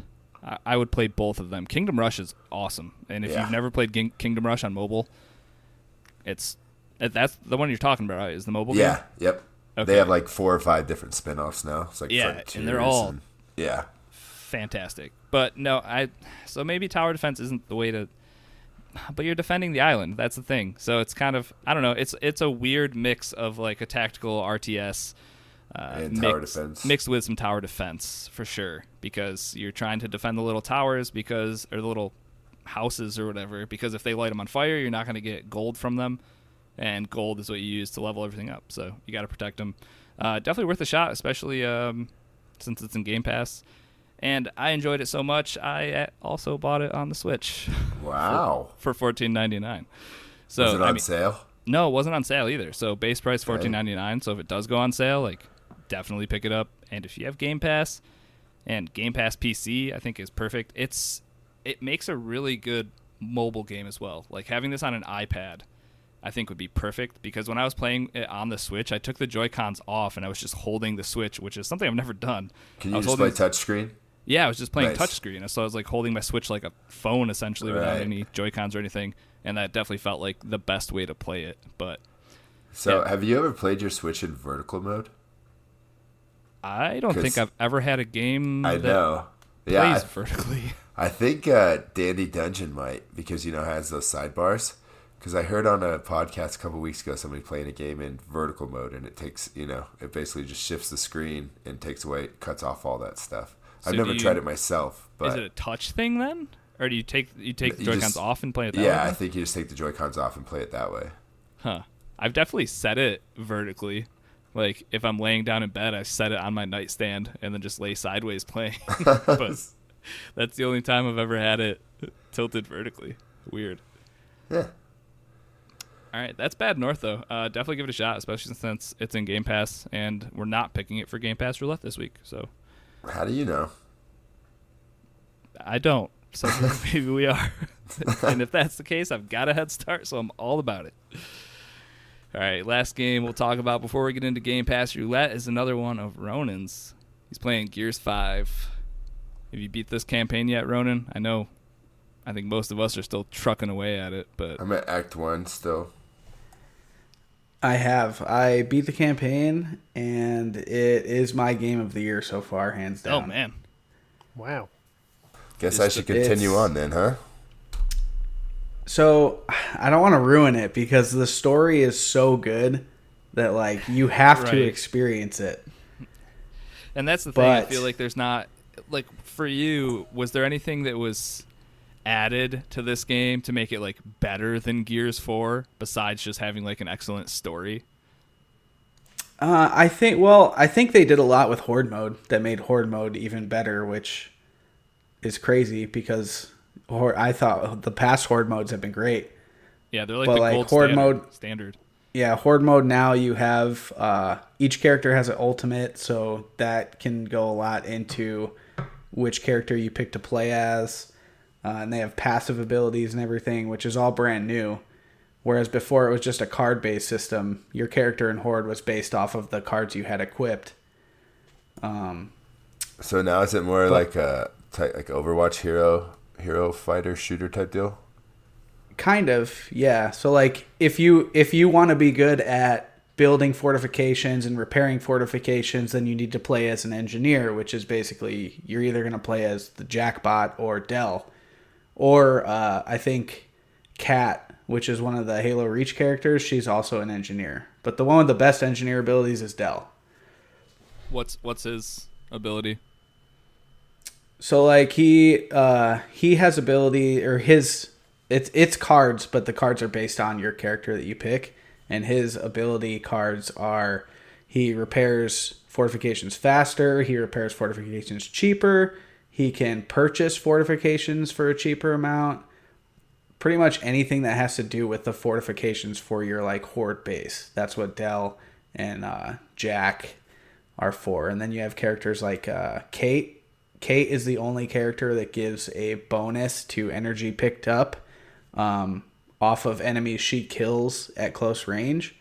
I- would play both of them. Kingdom Rush is awesome, and if Yeah. you've never played King- Kingdom Rush on mobile, it's that's the one you're talking about, right? Is the mobile yeah, game? yep. Okay. They have like four or five different spin-offs now. It's like Yeah, and they're all- and- yeah. fantastic. But no, I so maybe tower defense isn't the way to. But you're defending the island. That's the thing. So it's kind of I don't know. It's it's a weird mix of like a tactical RTS. Uh, And tower mixed, defense. mixed with some tower defense for sure because you're trying to defend the little towers because or the little houses or whatever because if they light them on fire you're not going to get gold from them and gold is what you use to level everything up so you got to protect them uh, definitely worth a shot especially um, since it's in game pass and i enjoyed it so much i uh, also bought it on the switch Wow. for 14.99 so Was it on I mean, sale? no it wasn't on sale either so base price 14.99 so if it does go on sale like definitely pick it up. And if you have Game Pass and Game Pass PC, I think is perfect. It's it makes a really good mobile game as well. Like having this on an iPad, I think would be perfect because when I was playing it on the Switch, I took the Joy Cons off and I was just holding the Switch, which is something I've never done. Can you just play touchscreen? Yeah, I was just playing Nice. touchscreen, so I was like holding my Switch like a phone essentially without any Joy Cons or anything, and that definitely felt like the best way to play it. But So, Yeah. have you ever played your Switch in vertical mode? I don't think I've ever had a game I that know. Yeah, plays I, vertically. I think uh, Dandy Dungeon might because you know has those sidebars. Because I heard on a podcast a couple weeks ago somebody playing a game in vertical mode and it takes you know it basically just shifts the screen and takes away cuts off all that stuff. So I've never you- tried it myself, but Is it a touch thing then, or do you take you take the Joy Cons off and play it that yeah, way? I think you just take the Joy Cons off and play it that way. Huh. I've definitely set it vertically. Like if I'm laying down in bed, I set it on my nightstand and then just lay sideways playing. but that's the only time I've ever had it tilted vertically. Weird. Yeah. All right, that's bad North though. Uh, definitely give it a shot, especially since it's in Game Pass and we're not picking it for Game Pass Roulette this week. So How do you know? I don't. So maybe we are. and if that's the case, I've got a head start, so I'm all about it. All right, last game we'll talk about before we get into Game Pass Roulette is another one of Ronan's. He's playing Gears 5. Have you beat this campaign yet, Ronan? I know. I think most of us are still trucking away at it, but I'm at Act One still. I have. I beat the campaign, and it is my game of the year so far, hands oh, down. oh man, Wow. Guess Is I should continue on then, huh? So I don't want to ruin it because the story is so good that like you have to experience it. And that's the thing. I feel like there's not like for you. Was there anything that was added to this game to make it like better than Gears Four besides just having like an excellent story? Uh, I think. Well, I think they did a lot with Horde mode that made Horde mode even better, which is crazy because Horde, I thought the past Horde modes have been great. Yeah, they're like But, the like, gold horde standard, mode- standard. Yeah, Horde mode now you have uh, each character has an ultimate, so that can go a lot into which character you pick to play as, uh, and they have passive abilities and everything, which is all brand new. Whereas before it was just a card based system. Your character in Horde was based off of the cards you had equipped. Um, So now is it more like a type, like Overwatch hero hero fighter shooter type deal? kind of yeah so like if you if you want to be good at building fortifications and repairing fortifications then you need to play as an engineer which is basically you're either going to play as the jackbot or Del or uh, i think kat which is one of the halo reach characters she's also an engineer. But the one with the best engineer abilities is Del. What's what's his ability? So like he uh he has ability or his it's it's cards, but the cards are based on your character that you pick, and his ability cards are he repairs fortifications faster, he repairs fortifications cheaper, he can purchase fortifications for a cheaper amount. Pretty much anything that has to do with the fortifications for your like horde base. That's what Del and uh, Jack are for. And then you have characters like uh, Kait. Kait is the only character that gives a bonus to energy picked up um, off of enemies she kills at close range.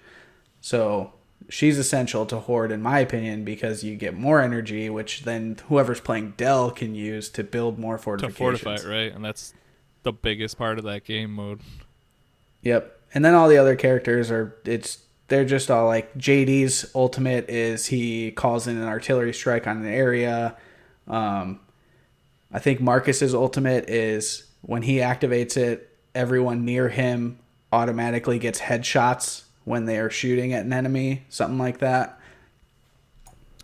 So she's essential to Horde, in my opinion, because you get more energy, which then whoever's playing Del can use to build more fortifications. To fortify, it, right? And that's the biggest part of that game mode. Yep. And then all the other characters are it's they're just all like JD's ultimate is he calls in an artillery strike on an area. Um I think Marcus's ultimate is when he activates it, everyone near him automatically gets headshots when they are shooting at an enemy, something like that.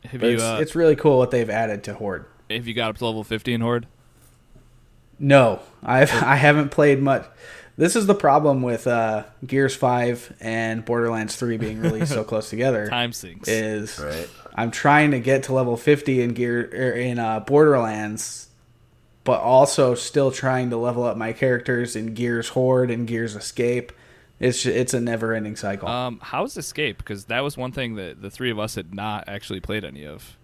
Have But you it's, uh, it's really cool what they've added to Horde. have you got up to level fifty in Horde? No, I've I haven't played much. This is the problem with uh, Gears Five and Borderlands Three being released so close together. Time sinks. Is Right. I'm trying to get to level 50 in Gear er, in uh, Borderlands, but also still trying to level up my characters in Gears Horde and Gears Escape. It's it's a never ending cycle. Um, how's Escape? Because that was one thing that the three of us had not actually played any of.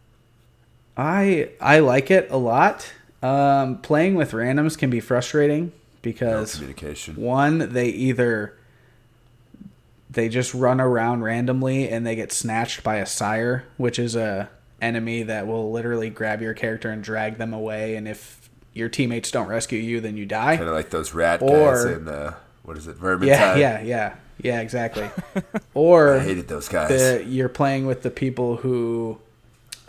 I I like it a lot. Um, playing with randoms can be frustrating No because communication. one they either they just run around randomly and they get snatched by a sire, which is a enemy that will literally grab your character and drag them away. And if your teammates don't rescue you, then you die. Kind of like those rat Or- guys in uh, what is it, Vermintide? Yeah, yeah, yeah, yeah, exactly. or I hated those guys. the, you're playing with the people who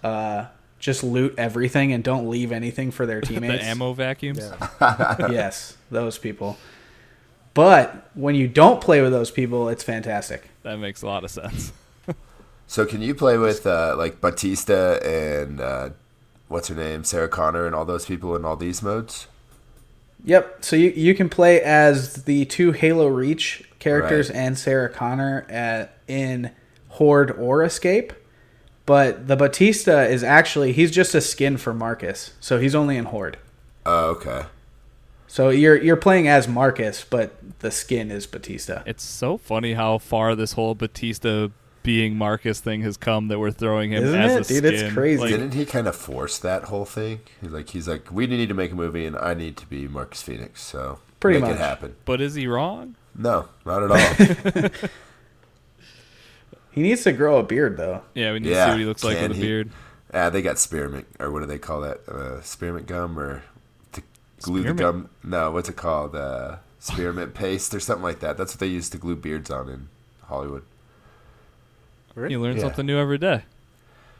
uh, just loot everything and don't leave anything for their The teammates. ammo vacuums. yes, those people. But when you don't play with those people, it's fantastic. That makes a lot of sense. So can you play with uh, like Batista and uh, what's her name, Sarah Connor, and all those people in all these modes? Yep. So you you can play as the two Halo Reach characters Right. and Sarah Connor at, in Horde or Escape. But the Batista is actually he's just a skin for Marcus, so he's only in Horde. Oh, okay. So you're you're playing as Marcus, but the skin is Batista. It's so funny how far this whole Batista being Marcus thing has come that we're throwing him Isn't as it? a Dude, it's crazy. Like, Didn't he kind of force that whole thing? He's like, he's like, we need to make a movie, and I need to be Marcus Phoenix. So Pretty make much. it happen. but is he wrong? No, not at all. He needs to grow a beard though. Yeah, we need to see what he looks like can with a beard. Ah, they got spearmint, or what do they call that? Uh, spearmint gum, or to glue Spearmint? the gum? No, what's it called? Uh, spearmint paste, or something like that. That's what they used to glue beards on in Hollywood. You learn Yeah. something new every day.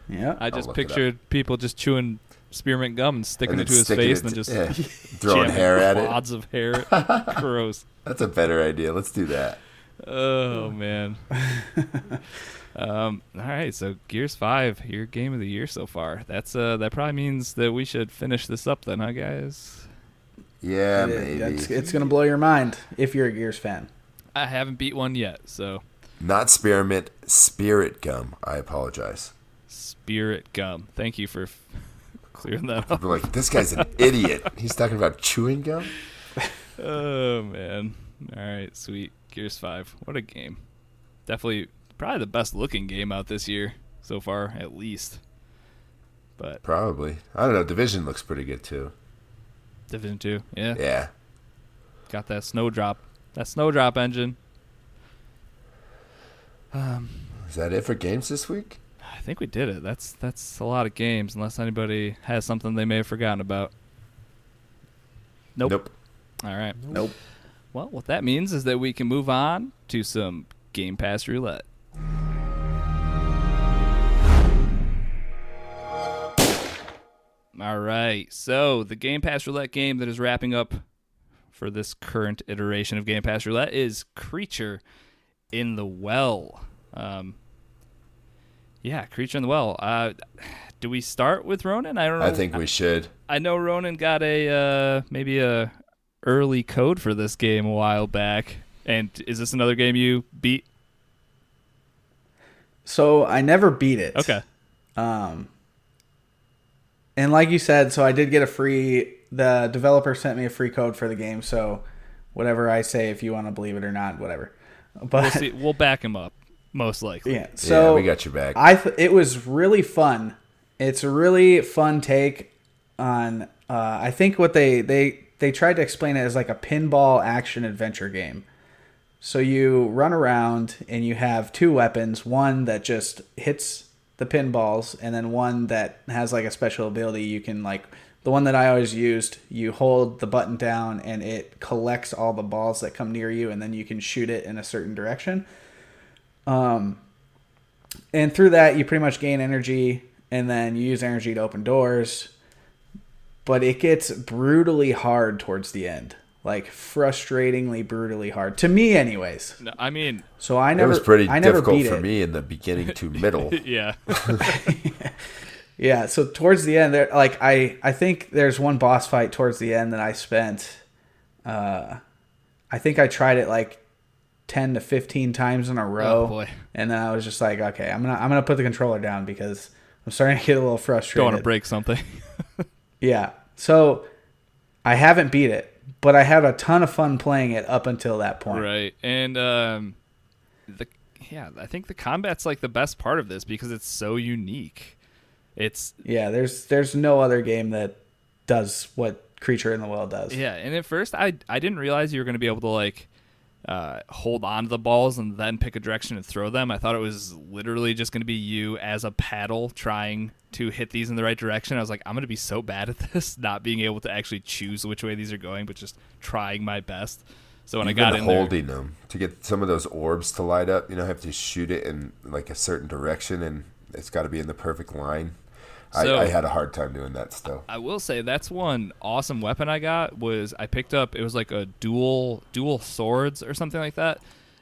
Yeah. I just look it up. pictured people just chewing spearmint gum and sticking And it then to his sticking face and then just yeah, throwing jamming hair at it. Wads of hair. Gross. That's a better idea. Let's do that. Oh man. um. All right. So Gears Five, your game of the year so far. That's uh. That probably means that we should finish this up then, huh, guys? Yeah, It- maybe. It's, it's gonna blow your mind if you're a Gears fan. I haven't beat one yet, so Not spearmint, spirit gum. I apologize. Spirit Gum. Thank you for clearing that up. Are like, this guy's an idiot. He's talking about chewing gum. Oh man. All right. Sweet. Gears Five. What a game. Definitely, probably the best looking game out this year so far, at least. But Probably. I don't know. Division looks pretty good too. Division Two, yeah, Yeah. got that snowdrop, that snowdrop engine. Um, Is that it for games this week? I think we did it. That's that's a lot of games, unless anybody has something they may have forgotten about. Nope. Nope. All right. Nope. Well, what that means is that we can move on to some Game Pass roulette. All right. So, the Game Pass roulette game that is wrapping up for this current iteration of Game Pass roulette is Creature in the Well. Um, yeah, Creature in the Well. Uh, do we start with Ronan? I don't know. I think we should. I know Ronan got a uh, maybe a early code for this game a while back. And is this another game you beat? So I never beat it. Okay. Um, and like you said, so I did get a free. The developer sent me a free code for the game. So whatever I say, if you want to believe it or not, whatever. But We'll see. We'll back him up, most likely. yeah, so yeah, we got your back. I th- it was really fun. It's a really fun take on. Uh, I think what they they they tried to explain it as like a pinball action adventure game. So you run around and you have two weapons, one that just hits the pinballs, and then one that has like a special ability. You can like the one that I always used. You hold the button down and it collects all the balls that come near you, and then you can shoot it in a certain direction. Um, and through that you pretty much gain energy and then you use energy to open doors but it gets brutally hard towards the end like frustratingly brutally hard to me anyways No, I mean, so i never. It was pretty i never difficult beat for it me in the beginning to middle. yeah. yeah so towards the end there like i i think there's one boss fight towards the end that i spent uh i think i tried it like 10 to 15 times in a row Oh, boy. and then i was just like okay i'm gonna i'm gonna put the controller down because i'm starting to get a little frustrated Don't want to break something. Yeah. So I haven't beat it, but I had a ton of fun playing it up until that point. Right. And um the yeah, I think the combat's like the best part of this because it's so unique. It's Yeah, there's there's no other game that does what Creature in the Well does. yeah, and at first I I didn't realize you were going to be able to like uh, hold on to the balls and then pick a direction and throw them. I thought it was literally just going to be you as a paddle trying to hit these in the right direction. I was like, I'm going to be so bad at this, not being able to actually choose which way these are going, but just trying my best. So when Even I got in there, holding them to get some of those orbs to light up, you know, I have to shoot it in like a certain direction, and it's got to be in the perfect line. So- I, I had a hard time doing that still. I will say that's one awesome weapon I got was I picked up it was like a dual dual swords or something like that.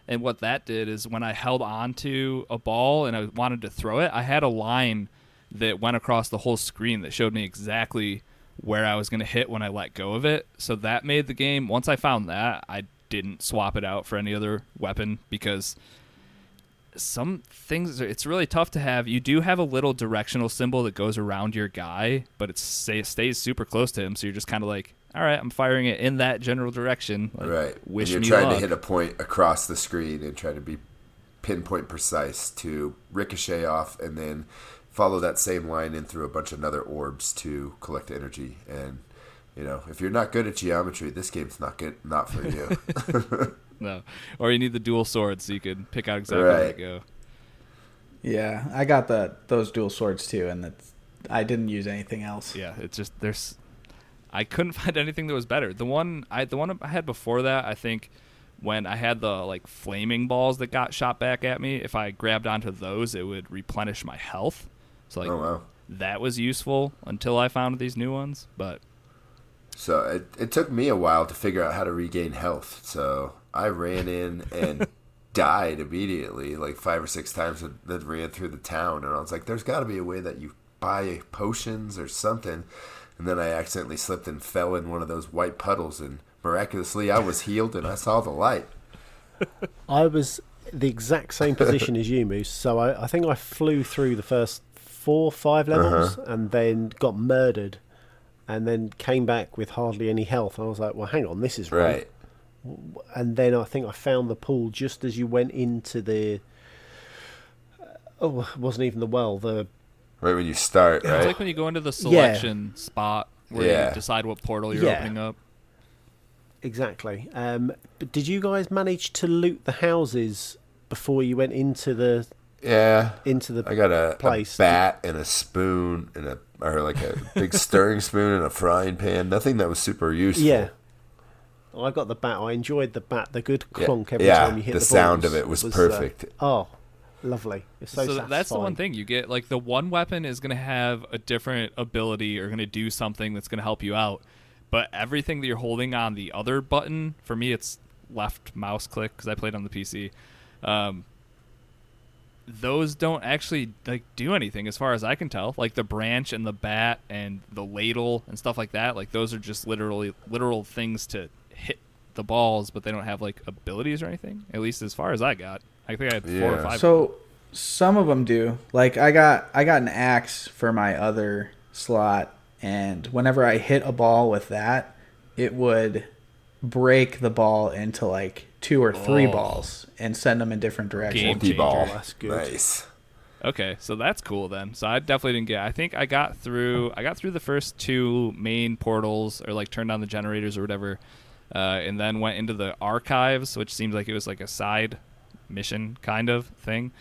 And what that did is when I held on to a ball and I wanted to throw it, I had a line that went across the whole screen that showed me exactly where I was going to hit when I let go of it. So that made the game once I found that, I didn't swap it out for any other weapon because some things it's really tough to have you do have a little directional symbol that goes around your guy but it stay, stays super close to him so you're just kind of like all right i'm firing it in that general direction like, Right. wish and me you're trying luck. to hit a point across the screen and try to be pinpoint precise to ricochet off and then follow that same line in through a bunch of other orbs to collect energy. And you know, if you're not good at geometry, this game's not good not for you. no or you need the dual swords so you can pick out exactly where to go Yeah, I got the those dual swords too, and that's I didn't use anything else. yeah it's just there's i couldn't find anything that was better the one i the one i had before that i think when i had the like flaming balls that got shot back at me if i grabbed onto those it would replenish my health so like oh wow. that was useful until I found these new ones. But So it, it took me a while to figure out how to regain health. So I ran in and died immediately, like five or six times, and then ran through the town. And I was like, there's got to be a way that you buy potions or something. And then I accidentally slipped and fell in one of those white puddles. And miraculously, I was healed and I saw the light. I was the exact same position as you, Moose. So I, I think I flew through the first four, five uh-huh. levels, and then got murdered, and then came back with hardly any health. And I was like, "Well, hang on, this is Right. And then I think I found the pool just as you went into the. Oh, it wasn't even the well. The Right when you start, it's right? like when you go into the selection spot where Yeah. you decide what portal you're Yeah. opening up. exactly. Um, but did you guys manage to loot the houses before you went into the yeah. into the? I got a, a place. bat and a spoon and a or like a big stirring spoon and a frying pan. Nothing that was super useful. Yeah. I got the bat. I enjoyed the bat. The good Yeah. clonk every Yeah, time you hit the the, sound balls of it was uh, perfect. oh, lovely! It's so, So, that's the one thing you get. Like the one weapon is going to have a different ability or going to do something that's going to help you out. But everything that you're holding on the other button, for me, it's left mouse click because I played on the PC. Um, those don't actually like do anything as far as I can tell. Like the branch and the bat and the ladle and stuff like that. Like those are just literally literal things to hit the balls, but they don't have like abilities or anything. At least as far as I got. I think I had four or five. So some of them do. Like I got I got an axe for my other slot, and whenever I hit a ball with that, it would break the ball into like two or three Oh. balls and send them in different directions. Multi-ball. That's good. Nice. Okay, so that's cool then. So I definitely didn't get. I think I got through. I got through the first two main portals, or like turned on the generators or whatever, uh, and then went into the archives, which seemed like it was like a side mission kind of thing.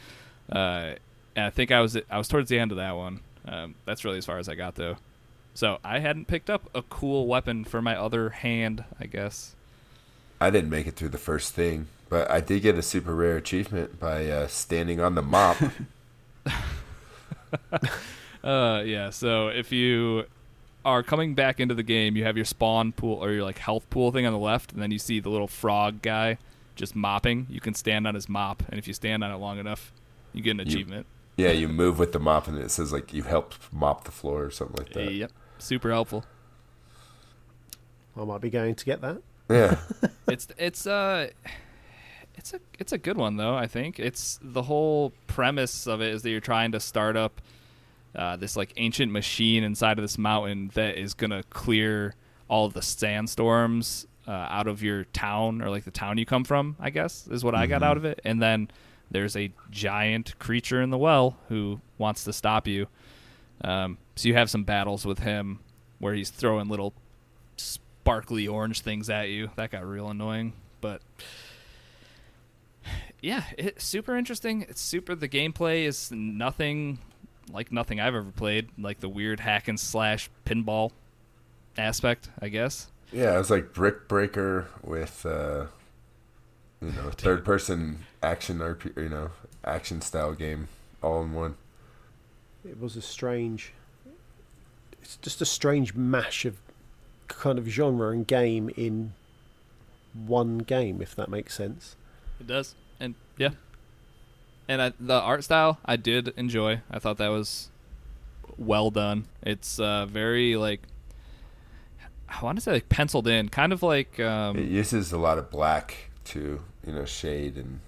Uh, and I think I was I was towards the end of that one. Um, that's really as far as I got though. So I hadn't picked up a cool weapon for my other hand, I guess. I didn't make it through the first thing, but I did get a super rare achievement by uh, standing on the mop. Uh, yeah. So if you are coming back into the game, you have your spawn pool or your like health pool thing on the left, and then you see the little frog guy just mopping. You can stand on his mop, and if you stand on it long enough, you get an You- achievement. yeah, you move with the mop, and it says like you helped mop the floor or something like that. Yep. Super helpful. I might be going to get that. Yeah, it's it's uh it's a it's a good one though i think it's the whole premise of it is that you're trying to start up uh, this like ancient machine inside of this mountain that is gonna clear all of the sandstorms uh, out of your town or like the town you come from. I guess is what I got out of it. And then there's a giant creature in the well who wants to stop you. Um, so you have some battles with him where he's throwing little sparkly orange things at you. That got real annoying, but yeah, it's super interesting. It's super. The gameplay is nothing like nothing I've ever played. Like the weird hack and slash pinball aspect, I guess. Yeah, it was like Brick Breaker with uh, you know third person action RP, you know action style game all in one. It was a strange. It's just a strange mash of kind of genre and game in one game, if that makes sense. It does, and yeah, and I, the art style I did enjoy. I thought that was well done. It's uh, very like I want to say like penciled in, kind of like um, It uses a lot of black to you know shade and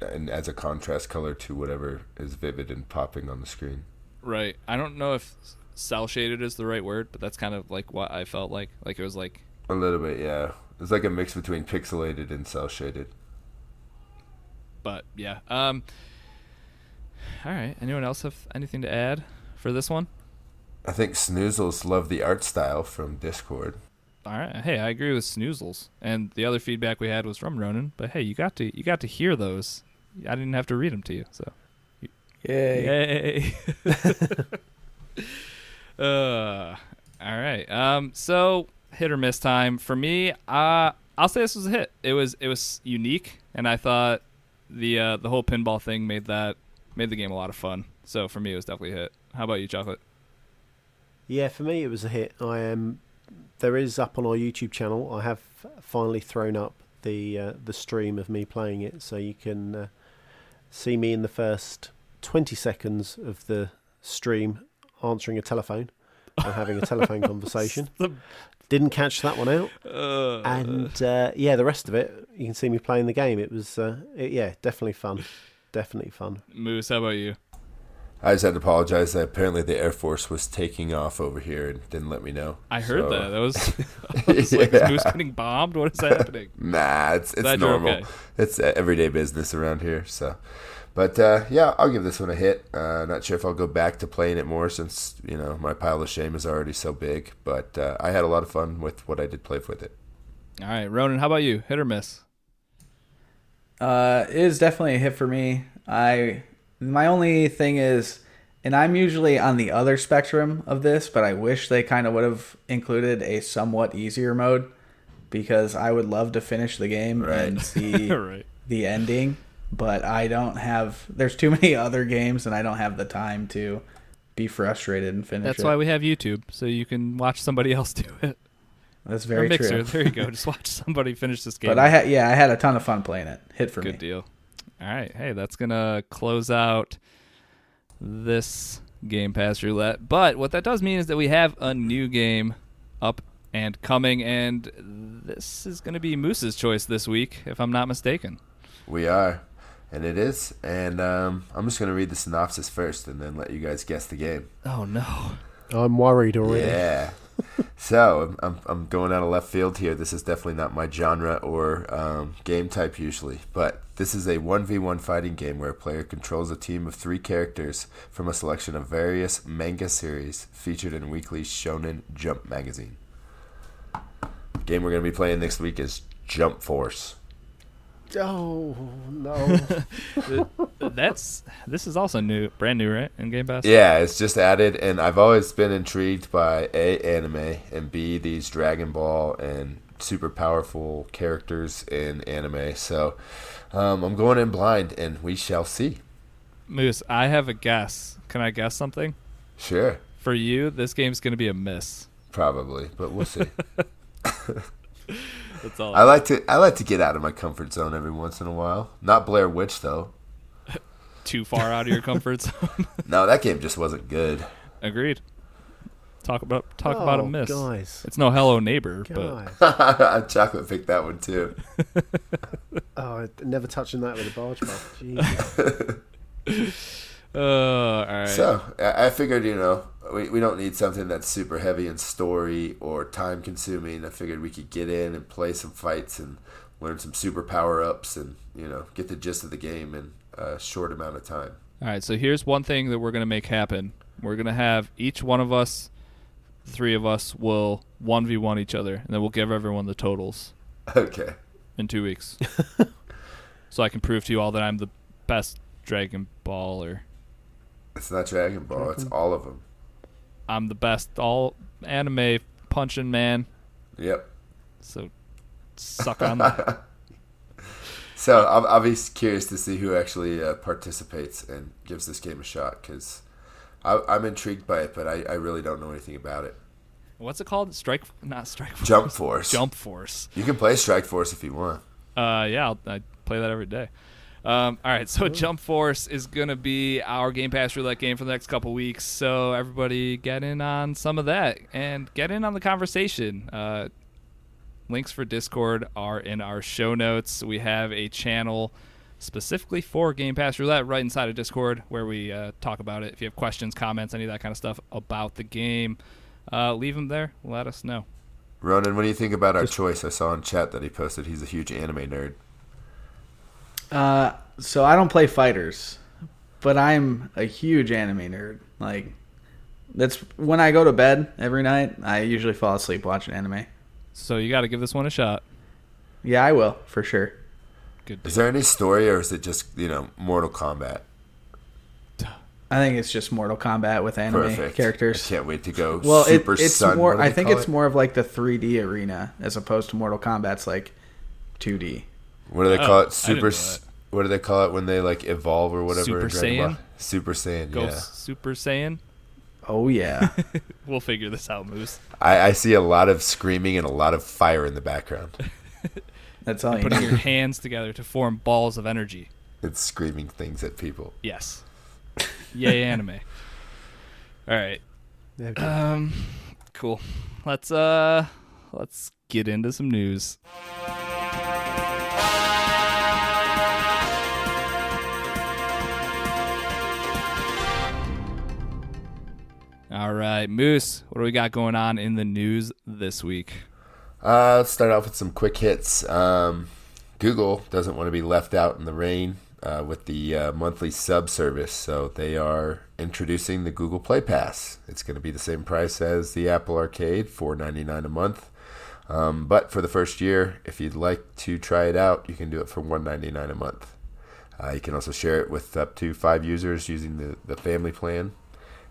and as a contrast color to whatever is vivid and popping on the screen. right. I don't know if cell shaded is the right word, but that's kind of like what I felt like. Like it was like A little bit, yeah. It's like a mix between pixelated and cell shaded. but yeah. Um. All right. Anyone else have anything to add for this one? I think Snoozles love the art style from Discord. All right. Hey, I agree with Snoozles, and the other feedback we had was from Ronan. But hey, you got to you got to hear those. I didn't have to read them to you, so Yay. yay. uh, all right. Um. So hit or miss time for me. Uh, I'll say this was a hit. It was it was unique, and I thought the uh, the whole pinball thing made that made the game a lot of fun. So for me, it was definitely a hit. How about you, Chocolate? Yeah, for me it was a hit. I am. there is up on our YouTube channel. I have finally thrown up the uh, the stream of me playing it, so you can uh, see me in the first twenty seconds of the stream answering a telephone and having a telephone conversation. Didn't catch that one out, Uh, and uh, yeah, the rest of it you can see me playing the game. It was uh, it, yeah, definitely fun, definitely fun. Moose, how about you? I just had to apologize that apparently the Air Force was taking off over here and didn't let me know. I heard So- that. That was, I was like, is Moose getting bombed? What is happening? Nah, it's it's Glad normal. okay. It's uh, everyday business around here. So, but uh, yeah, I'll give this one a hit. Uh, not sure if I'll go back to playing it more since you know my pile of shame is already so big. But uh, I had a lot of fun with what I did play with it. All right, Ronan, how about you? Hit or miss? Uh, it is definitely a hit for me. I my only thing is, and I'm usually on the other spectrum of this, but I wish they kind of would have included a somewhat easier mode because I would love to finish the game and see right. the ending, but I don't have. There's too many other games, and I don't have the time to be frustrated and finish That's it. why we have YouTube, so you can watch somebody else do it. That's Or very Mixer. true. There you go. Just watch somebody finish this game. But I had yeah, I had a ton of fun playing it. Hit for Good me. Good deal. All right. Hey, that's going to close out this Game Pass roulette. But what that does mean is that we have a new game up and coming, and this is going to be Moose's choice this week, if I'm not mistaken. We are, and it is. And um, I'm just gonna read the synopsis first, and then let you guys guess the game. Oh, no. I'm worried already. Yeah. So I'm, I'm going out of left field here. This is definitely not my genre or um, game type usually, but this is a one v one fighting game where a player controls a team of three characters from a selection of various manga series featured in weekly Shonen Jump magazine. The game we're going to be playing next week is Jump Force. Oh no! That's this is also new, brand new, right? In Game Pass. Yeah, it's just added, and I've always been intrigued by a anime and b these Dragon Ball and super powerful characters in anime. So um, I'm going in blind, and we shall see. Moose, I have a guess. Can I guess something? Sure, For you, this game's going to be a miss. probably, but we'll see. That's all. I like to I like to get out of my comfort zone every once in a while. Not Blair Witch though. Too far out of your comfort zone. No, that game just wasn't good. Agreed. Talk about talk about a Oh, miss. guys. It's no Hello Neighbor, but Guys. Chocolate picked that one too. Oh, never touching that with a barge pole. Jesus. uh, all right. So I I figured, you know, we, we don't need something that's super heavy in story or time consuming. I figured we could get in and play some fights and learn some super power ups and you know get the gist of the game in a short amount of time. All right, so here's one thing that we're going to make happen. We're going to have each one of us, three of us, will 1v1 each other, and then we'll give everyone the totals Okay. in two weeks. so I can prove to you all that I'm the best Dragon Ball, or It's not Dragon Ball. It's all of them. I'm the best all anime punching man. Yep. So suck on that. So I'll, I'll be curious to see who actually uh, participates and gives this game a shot because I'm intrigued by it, but I, I really don't know anything about it. What's it called? Strike? Not Strike Force. Jump Force. Jump Force. You can play Strike Force if you want. Uh, yeah, I'll, I play that every day. Um, all right, so Jump Force is gonna be our Game Pass roulette game for the next couple weeks. So everybody, get in on some of that and get in on the conversation. Uh, links for Discord are in our show notes. We have a channel specifically for Game Pass roulette right inside of Discord where we uh, talk about it. If you have questions, comments, any of that kind of stuff about the game, uh, leave them there. Let us know. Ronan, what do you think about our choice? I saw in chat that he posted he's a huge anime nerd. Uh, so I don't play fighters, but I'm a huge anime nerd. Like, that's when I go to bed every night. I usually fall asleep watching anime. So you got to give this one a shot. Yeah, I will for sure. Good. Is there any story, or is it just you know Mortal Kombat? I think it's just Mortal Kombat with anime Perfect. characters. I can't wait to go. Well, it, it's Sun, more. I think it's it? more of like the 3D arena as opposed to Mortal Kombat's like 2D. What do they Oh, call I it? Super. What do they call it when they like evolve or whatever? Super in Ball? Saiyan? Super Saiyan. Go Yeah. Super Saiyan. Oh yeah, We'll figure this out, Moose. I, I see a lot of screaming and a lot of fire in the background. that's all you Putting need. your hands together to form balls of energy. it's screaming things at people. Yes. Yay, anime. All right. There. Um, cool. Let's uh, let's get into some news. All right, Moose. What do we got going on in the news this week? Uh, let's start off with some quick hits. Um, Google doesn't want to be left out in the rain uh, with the uh, monthly sub service, so they are introducing the Google Play Pass. It's going to be the same price as the Apple Arcade, four ninety nine a month. Um, but for the first year, if you'd like to try it out, you can do it for one ninety nine a month. Uh, you can also share it with up to five users using the, the family plan.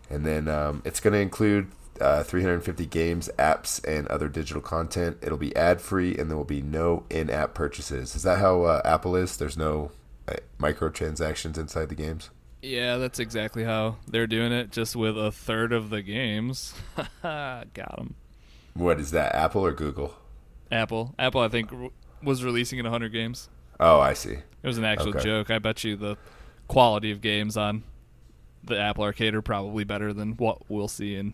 And then um, it's going to include uh, 350 games, apps, and other digital content. It'll be ad free, and there will be no in app purchases. Is that how uh, Apple is? There's no uh, microtransactions inside the games? Yeah, that's exactly how they're doing it, just with a third of the games. Got them. What is that, Apple or Google? Apple. Apple, I think, r- was releasing in 100 games. Oh, I see. It was an actual Okay. joke. I bet you the quality of games on the Apple Arcade are probably better than what we'll see in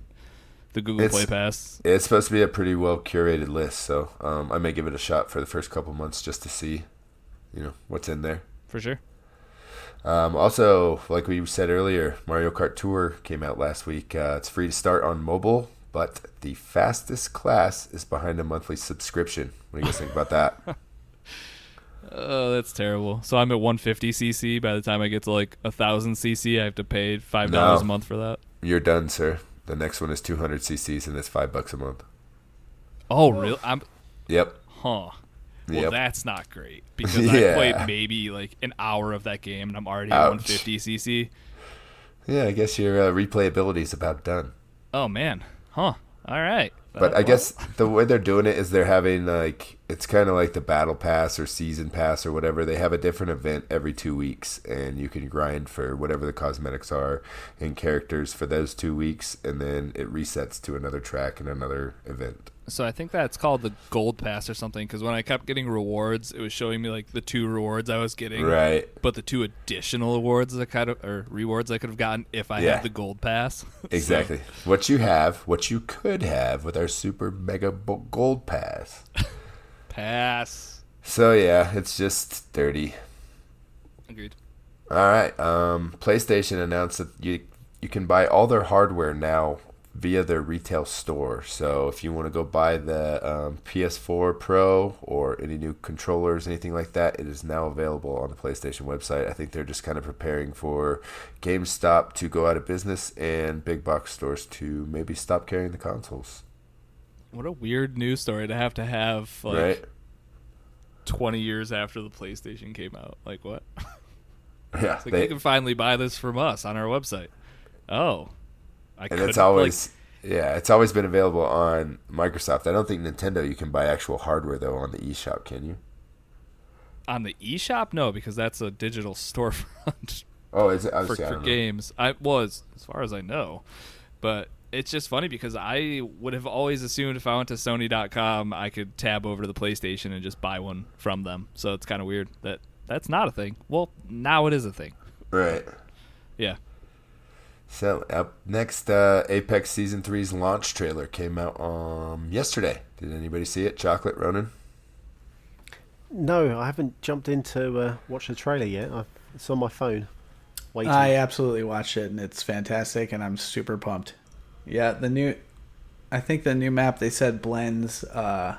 the Google It's- Play Pass. It's supposed to be a pretty well curated list, so um, I may give it a shot for the first couple months just to see, you know, what's in there. For sure. Um, also, like we said earlier, Mario Kart Tour came out last week. Uh, it's free to start on mobile, but the fastest class is behind a monthly subscription. What do you guys think about that? Oh, that's terrible. So I'm at 150 cc. By the time I get to like a thousand cc, I have to pay five dollars No. a month for that. You're done, sir. The next one is 200 cc's and it's five bucks a month. Oh, really? I'm Yep. huh. Well, Yep. that's not great because I played maybe like an hour of that game and I'm already at 150 cc. Yeah, I guess your uh, replayability is about done. Oh man, huh? All right. But Uh, I guess the way they're doing it is they're having like it's kind of like the battle pass or season pass or whatever. They have a different event every two weeks, and you can grind for whatever the cosmetics are and characters for those two weeks, and then it resets to another track and another event. So I think that's called the gold pass or something. Because when I kept getting rewards, it was showing me like the two rewards I was getting, Right. but the two additional awards I kind of or rewards I could have gotten if I Yeah. had the gold pass. So- Exactly. what you have, what you could have with our super mega gold pass. pass. So yeah, it's just dirty. Agreed. All right. Um, PlayStation announced that you you can buy all their hardware now via their retail store. So if you want to go buy the um, PS4 Pro or any new controllers, anything like that, it is now available on the PlayStation website. I think they're just kind of preparing for GameStop to go out of business and big box stores to maybe stop carrying the consoles. What a weird news story to have to have like right? 20 years after the PlayStation came out. Like what? Yeah. Like they- you can finally buy this from us on our website. Oh, I and it's always yeah, it's always been available on Microsoft. I don't think Nintendo you can buy actual hardware though on the eShop, can you? on the eShop. No, because that's a digital storefront Oh, is it? For, for games. I was as far as I know, but it's just funny because I would have always assumed if I went to Sony.com, I could tab over to the PlayStation and just buy one from them. So it's kind of weird that that's not a thing. Well, now it is a thing. Right. Yeah. So up next, uh, Apex Season 3's launch trailer came out um yesterday. Did anybody see it? Chocolate Ronan. No, I haven't jumped in to uh, watch the trailer yet. I've, it's on my phone. Waiting. I absolutely watched it and it's fantastic and I'm super pumped. Yeah, the new I think the new map they said blends uh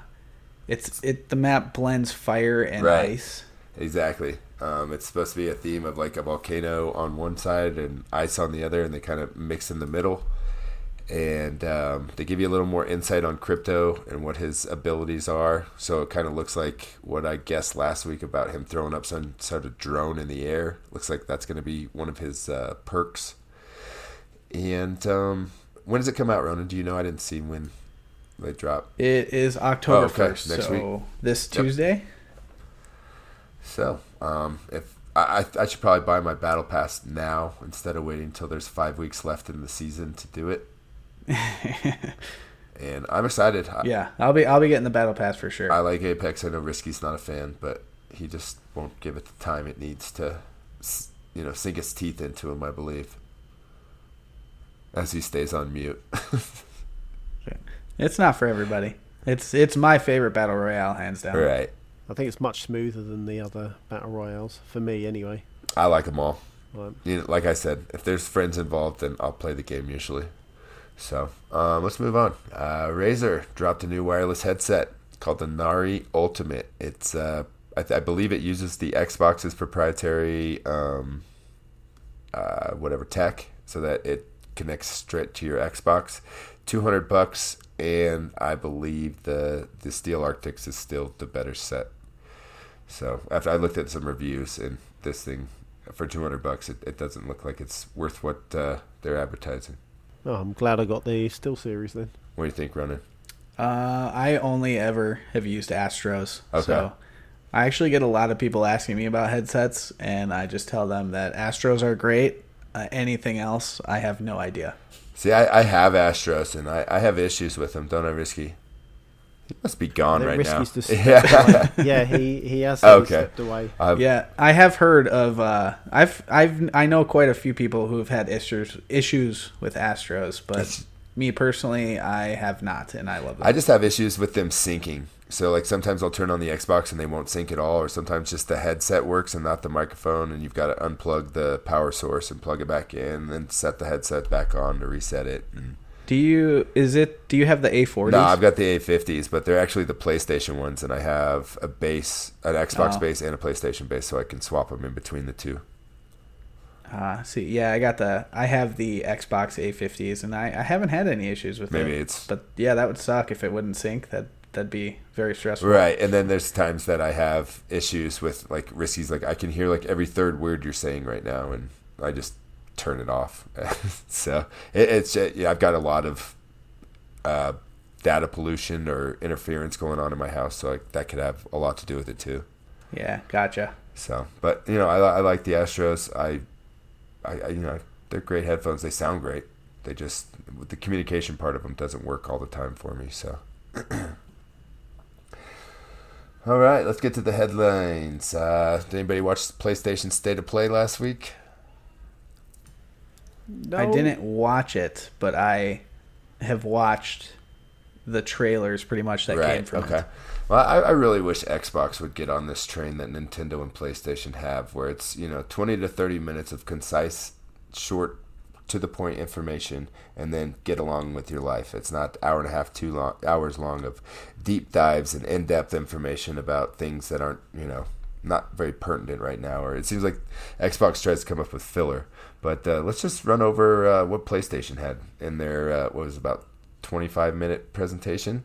it's it the map blends fire and Right. ice. Exactly. Um, it's supposed to be a theme of like a volcano on one side and ice on the other, and they kind of mix in the middle. And um, they give you a little more insight on crypto and what his abilities are. So it kind of looks like what I guessed last week about him throwing up some sort of drone in the air. Looks like that's going to be one of his uh, perks. And um, when does it come out, Ronan? Do you know? I didn't see when they drop. It is October Oh, okay. 1st, Next so week. this Yep. So, um, if I, I I should probably buy my battle pass now instead of waiting until there's five weeks left in the season to do it. and I'm excited. Yeah, I'll be I'll be getting the battle pass for sure. I like Apex. I know Risky's not a fan, but he just won't give it the time it needs to, you know, sink its teeth into him. I believe. As he stays on mute. It's not for everybody. It's it's my favorite battle royale hands down. right. I think it's much smoother than the other battle royales for me, anyway. I like them all. Right. you know, like I said, if there's friends involved, then I'll play the game usually. So um, let's move on. Uh, Razer dropped a new wireless headset called the Nari Ultimate. It's uh, I, th- I believe it uses the Xbox's proprietary um, uh, whatever tech, so that it connects straight to your Xbox. Two hundred bucks, and I believe the the Steel Arctis is still the better set. So after I looked at some reviews, and this thing for two hundred bucks, it, it doesn't look like it's worth what uh, they're advertising. Oh, I'm glad I got the Steel series then. What do you think, Ronan? Uh, I only ever have used Astros. Okay. So I actually get a lot of people asking me about headsets, and I just tell them that Astros are great. Uh, anything else, I have no idea. See, I, I have Astros, and I, I have issues with them, don't I, Risky? He must be gone I right think now. Risky's just yeah. yeah, he he has Okay. stepped away. I've- Yeah, I have heard of. Uh, I've I've I know quite a few people who have had issues issues with Astros, but me personally, I have not, and I love them. I just have issues with them syncing. So like sometimes I'll turn on the Xbox and they won't sync at all, or sometimes just the headset works and not the microphone, and you've got to unplug the power source and plug it back in, and then set the headset back on to reset it. And do you? Is it? Do you have the A40s? no, I've got the A50s, but they're actually the PlayStation ones, and I have a base, an Xbox Oh. base, and a PlayStation base, so I can swap them in between the two. Uh, see, yeah, I got the. I have the Xbox A50s, and I, I haven't had any issues with Maybe it. it's But yeah, that would suck if it wouldn't sync. That that'd be very stressful. right. And then there's times that I have issues with like Risky's, like I can hear like every third word you're saying right now, and I just turn it off. so it, it's uh, yeah, I've got a lot of uh, data pollution or interference going on in my house, so like, that could have a lot to do with it too. Yeah, gotcha. So, but you know, I, I like the Astros. I, I, I, you know, they're great headphones. They sound great. They just the communication part of them doesn't work all the time for me. So, all right, let's get to the headlines. Uh, did anybody watch PlayStation State of Play last week? No, I didn't watch it, but I have watched the trailers pretty much that came from okay. it. Well, I, I really wish Xbox would get on this train that Nintendo and PlayStation have, where it's you know twenty to thirty minutes of concise, short to the point information and then get along with your life. It's not hour and a half, two long, hours long of deep dives and in depth information about things that aren't you know not very pertinent right now. Or it seems like Xbox tries to come up with filler. But uh, let's just run over uh, what PlayStation had in their uh, what was about 25 minute presentation.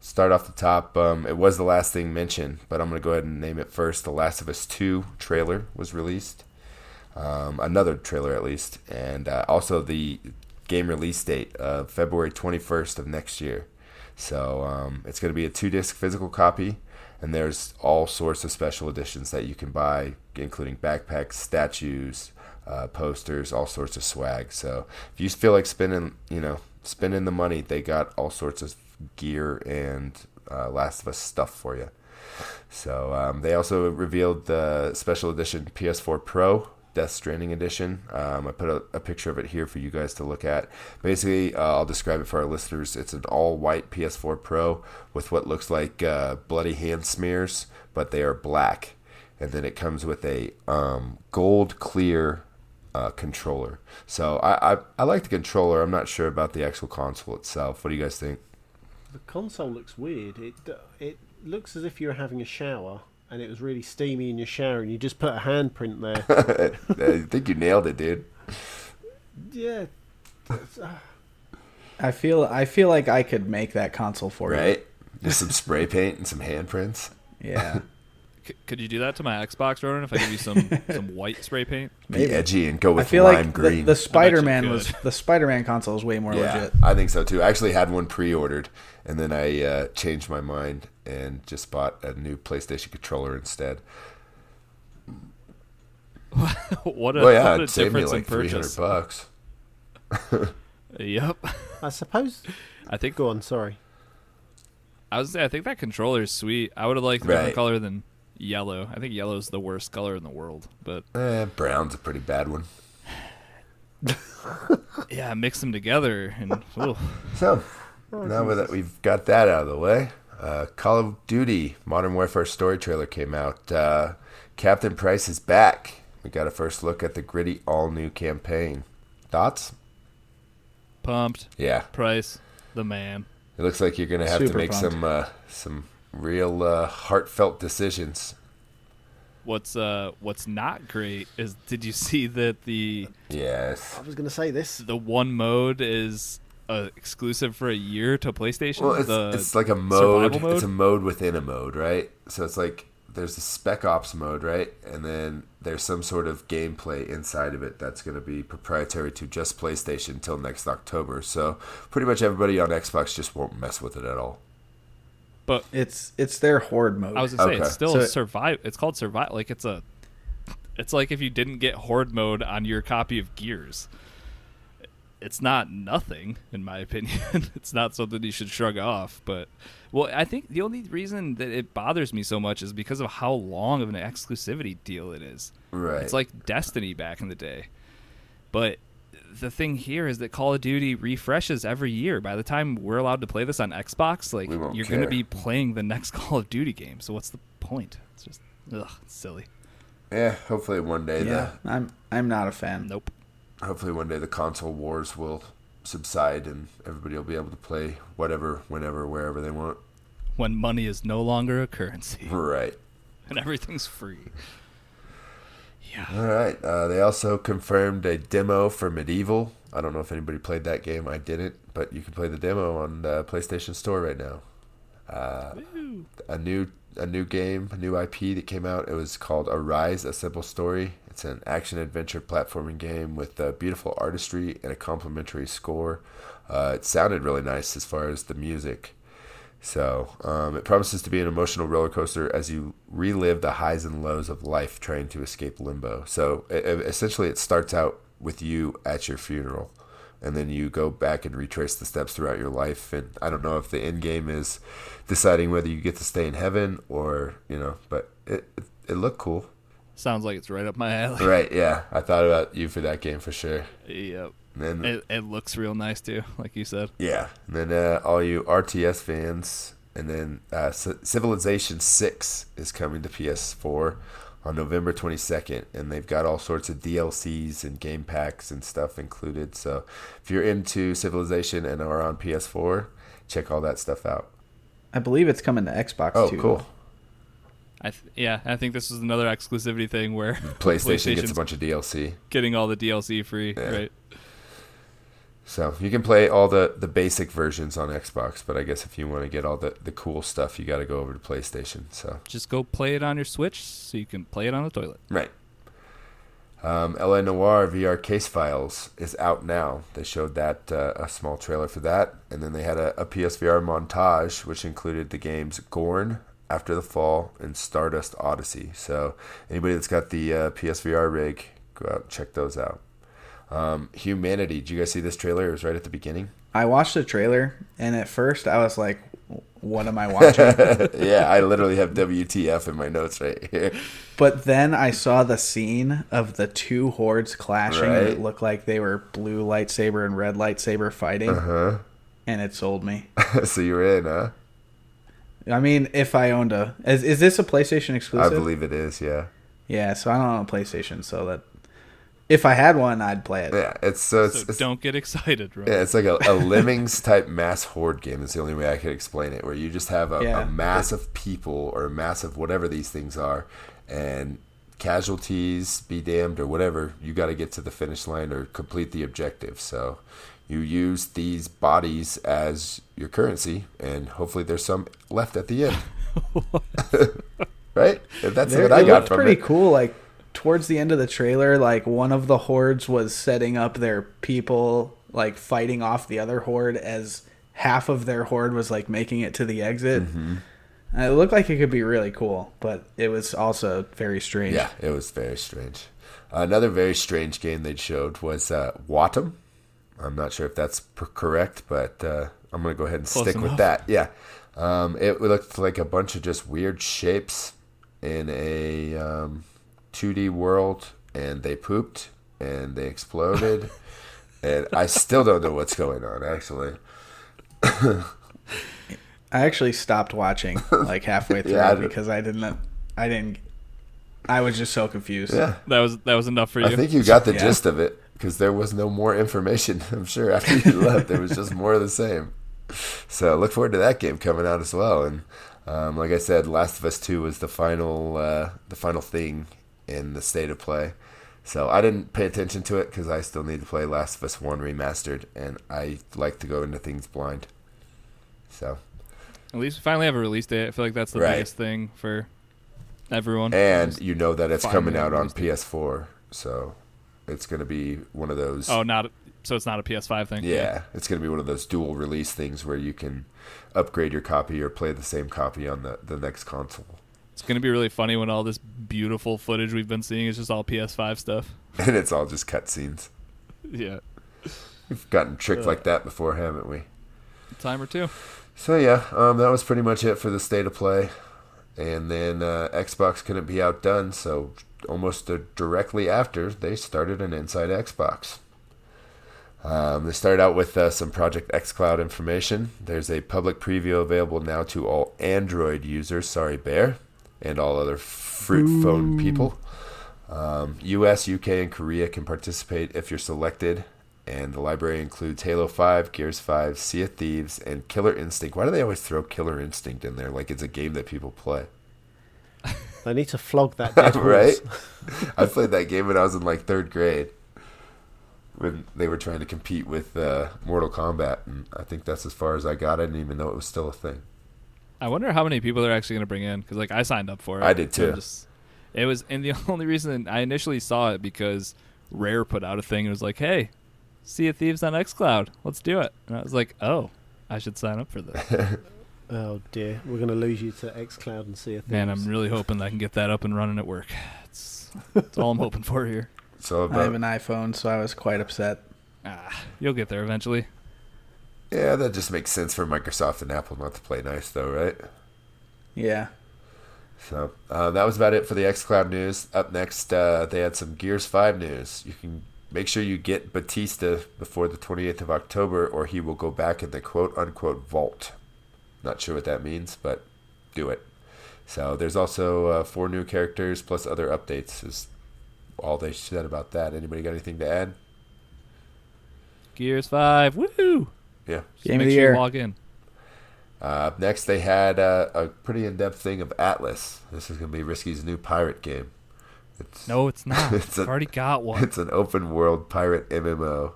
Start off the top. Um, it was the last thing mentioned, but I'm going to go ahead and name it first. The Last of Us 2 trailer was released. Um, another trailer, at least. And uh, also the game release date of February 21st of next year. So um, it's going to be a two disc physical copy. And there's all sorts of special editions that you can buy, including backpacks, statues, uh, posters, all sorts of swag. So if you feel like spending, you know, spending the money, they got all sorts of gear and uh, Last of Us stuff for you. So um, they also revealed the special edition PS4 Pro Death Stranding edition. Um, I put a, a, picture of it here for you guys to look at. Basically, uh, I'll describe it for our listeners. It's an all-white PS4 Pro with what looks like uh, bloody hand smears, but they are black. And then it comes with a um, gold clear uh, controller. So I, I I like the controller. I'm not sure about the actual console itself. What do you guys think? The console looks weird. It it looks as if you're having a shower and it was really steamy in your shower and you just put a handprint there. I think you nailed it, dude. Yeah. I feel I feel like I could make that console for right? you. Right? Just some spray paint and some handprints. Yeah. C- could you do that to my Xbox, Ronan? If I give you some some white spray paint, Maybe. be edgy and go with I feel lime like green. The, the Spider Man was the Spider Man console is way more yeah, legit. I think so too. I actually had one pre ordered, and then I uh, changed my mind and just bought a new PlayStation controller instead. what a, well, yeah, what a it saved me like three hundred bucks. yep. I suppose. I think. Go on. Sorry. I was. I think that controller is sweet. I would have liked a Right. different color than yellow. I think yellow is the worst color in the world. But Eh, brown's a pretty bad one. yeah, mix them together and ooh. So now that we've got that out of the way, uh, Call of Duty Modern Warfare story trailer came out. Uh, Captain Price is back. We got a first look at the gritty, all new campaign. Thoughts? pumped. Yeah, Price, the man. it looks like you're gonna have to make pumped. some uh, some real uh, heartfelt decisions. What's uh what's not great is did you see that the Yes. I was going to say this. the one mode is uh, exclusive for a year to PlayStation? Well, it's, the it's like a mode, survival It's a mode? mode within a mode, right? So it's like there's the Spec Ops mode, right? And then there's some sort of gameplay inside of it that's going to be proprietary to just PlayStation until next October. So pretty much everybody on Xbox just won't mess with it at all. But It's it's their horde mode. I was gonna say Okay. it's still So- survive. It's called survive. Like it's a. It's like if you didn't get horde mode on your copy of Gears. It's not nothing, in my opinion. it's not something you should shrug off. But well, I think the only reason that it bothers me so much is because of how long of an exclusivity deal it is. Right. It's like Destiny back in the day. But the thing here is that Call of Duty refreshes every year. By the time we're allowed to play this on Xbox, like you're going to be playing the next Call of Duty game. So what's the point? It's just ugh, it's silly. yeah, hopefully one day yeah, I'm I'm not a fan. Nope. hopefully one day the console wars will subside and everybody will be able to play whatever, whenever, wherever they want. When money is no longer a currency Right. and everything's free. Yeah. All right. Uh, they also confirmed a demo for MediEvil. I don't know if anybody played that game. I didn't, but you can play the demo on the PlayStation Store right now. Uh, a new a new game, a new IP that came out. It was called Arise: A Simple Story. It's an action adventure platforming game with uh, beautiful artistry and a complimentary score. Uh, it sounded really nice as far as the music. So um, it promises to be an emotional roller coaster as you relive the highs and lows of life trying to escape limbo. So e- e- essentially, it starts out with you at your funeral, and then you go back and retrace the steps throughout your life. And I don't know if the end game is deciding whether you get to stay in heaven or you know, but it it, it looked cool. Sounds like it's right up my alley. Right? Yeah, I thought about you for that game for sure. Yep. And then It, it looks real nice too, like you said. Yeah, and then uh, all you RTS fans, and then uh, C- Civilization Six is coming to PS4 on November 22nd, and they've got all sorts of DLCs and game packs and stuff included. So if you're into Civilization and are on PS4, check all that stuff out. I believe it's coming to Xbox Oh, too. cool. I th- yeah, I think this is another exclusivity thing where PlayStation gets a bunch of DLC. getting all the DLC free, Yeah. right? So you can play all the, the basic versions on Xbox, but I guess if you want to get all the, the cool stuff, you got to go over to PlayStation. So Just go play it on your Switch so you can play it on the toilet. right. Um, LA Noire VR Case Files is out now. They showed that uh, a small trailer for that, and then they had a, a PSVR montage which included the games Gorn, After the Fall, and Stardust Odyssey. So anybody that's got the uh, PSVR rig, go out and check those out. Um, Humanity. Did you guys see this trailer? It was right at the beginning. I watched the trailer, and at first I was like, "What am I watching?" yeah, I literally have WTF in my notes right here. but then I saw the scene of the two hordes clashing, and it looked like they were blue lightsaber and red lightsaber fighting, uh-huh. and it sold me. so you're in, huh? I mean, if I owned a, is, is this a PlayStation exclusive? I believe it is. Yeah. Yeah, so I don't own a PlayStation, so that if I had one, I'd play it. Yeah. It's so it's, So it's don't get excited, right? yeah, it's like a, a lemmings type mass horde game. Is the only way I could explain it. Where you just have a, Yeah. a mass of people or a mass of whatever these things are, and casualties be damned or whatever. You got to get to the finish line or complete the objective. So. You use these bodies as your currency, and hopefully there's some left at the end. right? If that's There- what I got looked from pretty it. cool. Like towards the end of the trailer, like one of the hordes was setting up their people, like fighting off the other horde as half of their horde was like making it to the exit. Mm-hmm. It looked like it could be really cool, but it was also very strange. Yeah, it was very strange. Another very strange game they showed was uh, Wattam. I'm not sure if that's per- correct, but uh, I'm going to go ahead and Close stick with that. Yeah. Um, it looked like a bunch of just weird shapes in a um, 2D world, and they pooped and they exploded. and I still don't know what's going on, actually. I actually stopped watching like halfway through Yeah, I because I didn't. I didn't. I was just so confused. Yeah. That was that was enough for you. I think you got the Yeah. gist of it because there was no more information. I'm sure after you left, there was just more of the same. So look forward to that game coming out as well. And um, like I said, Last of Us Two was the final uh, the final thing in the state of play. So I didn't pay attention to it because I still need to play Last of Us One remastered, and I like to go into things blind. So At least we finally have a release date. I feel like that's the Right. biggest thing for everyone. and you know that it's coming out on. PS4, so it's going to be one of those. oh, not so it's not a PS5 thing. Yeah, it's going to be one of those dual release things where you can upgrade your copy or play the same copy on the, the next console. It's gonna be really funny when all this beautiful footage we've been seeing is just all PS5 stuff. And it's all just cutscenes. Yeah, We've gotten tricked like that before, haven't we? time or two. So yeah, um, that was pretty much it for the state of play. And then uh, Xbox couldn't be outdone, so almost uh, directly after they started an Inside Xbox. Um, they started out with uh, some Project xCloud information. There's a public preview available now to all Android users. Sorry, Bear, and all other fruit phone people. Um, U.S., U.K., and Korea can participate if you're selected. And the library includes Halo 5, Gears 5, Sea of Thieves, and Killer Instinct. Why do they always throw Killer Instinct in there like it's a game that people play? They need to flog that dead right? I played that game when I was in like third grade when they were trying to compete with uh, Mortal Kombat, and I think that's as far as I got. I didn't even know it was still a thing. I wonder how many people they're actually gonna bring in because like I signed up for it. I did I'm too. just- it was, and the only reason I initially saw it because Rare put out a thing and was like, "Hey, Sea of Thieves on XCloud, let's do it." And I was like, "Oh, I should sign up for this." Oh dear, we're going to lose you to XCloud and Sea of Thieves. Man, I'm really hoping that I can get that up and running at work. It's, that's all I'm hoping for here. So I have an iPhone, so I was quite upset. Ah, you'll get there eventually. Yeah, that just makes sense for Microsoft and Apple not to play nice, though, right? Yeah. So uh, that was about it for the XCloud news. Up next, uh, they had some Gears 5 news. You can make sure you get Bautista before the 28th of October, or he will go back in the quote unquote vault. Not sure what that means, but do it. So there's also uh, four new characters plus other updates. Is all they said about that. Anybody got anything to add? Gears Five, woohoo! Yeah. Just Game of make the sure you year. Log in. Uh, next, they had uh, a pretty in-depth thing of Atlas. This is going to be Risky's new pirate game. It's, No, it's not. It's I've a- already got one. It's an open world pirate MMO,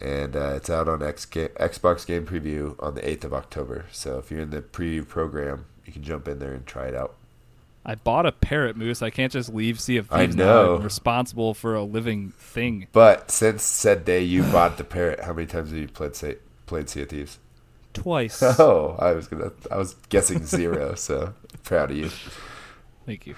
and uh, it's out on X ga- Xbox Game Preview on the 8th of October. So if you're in the preview program, you can jump in there and try it out. I bought a parrot moose. I can't just leave Sea of I Thieves now. know. I'm responsible for a living thing. But since said day you bought the parrot, how many times have you played Sa- played Sea of Thieves? Twice. Oh, I was gonna, I was guessing zero. so proud of you. Thank you.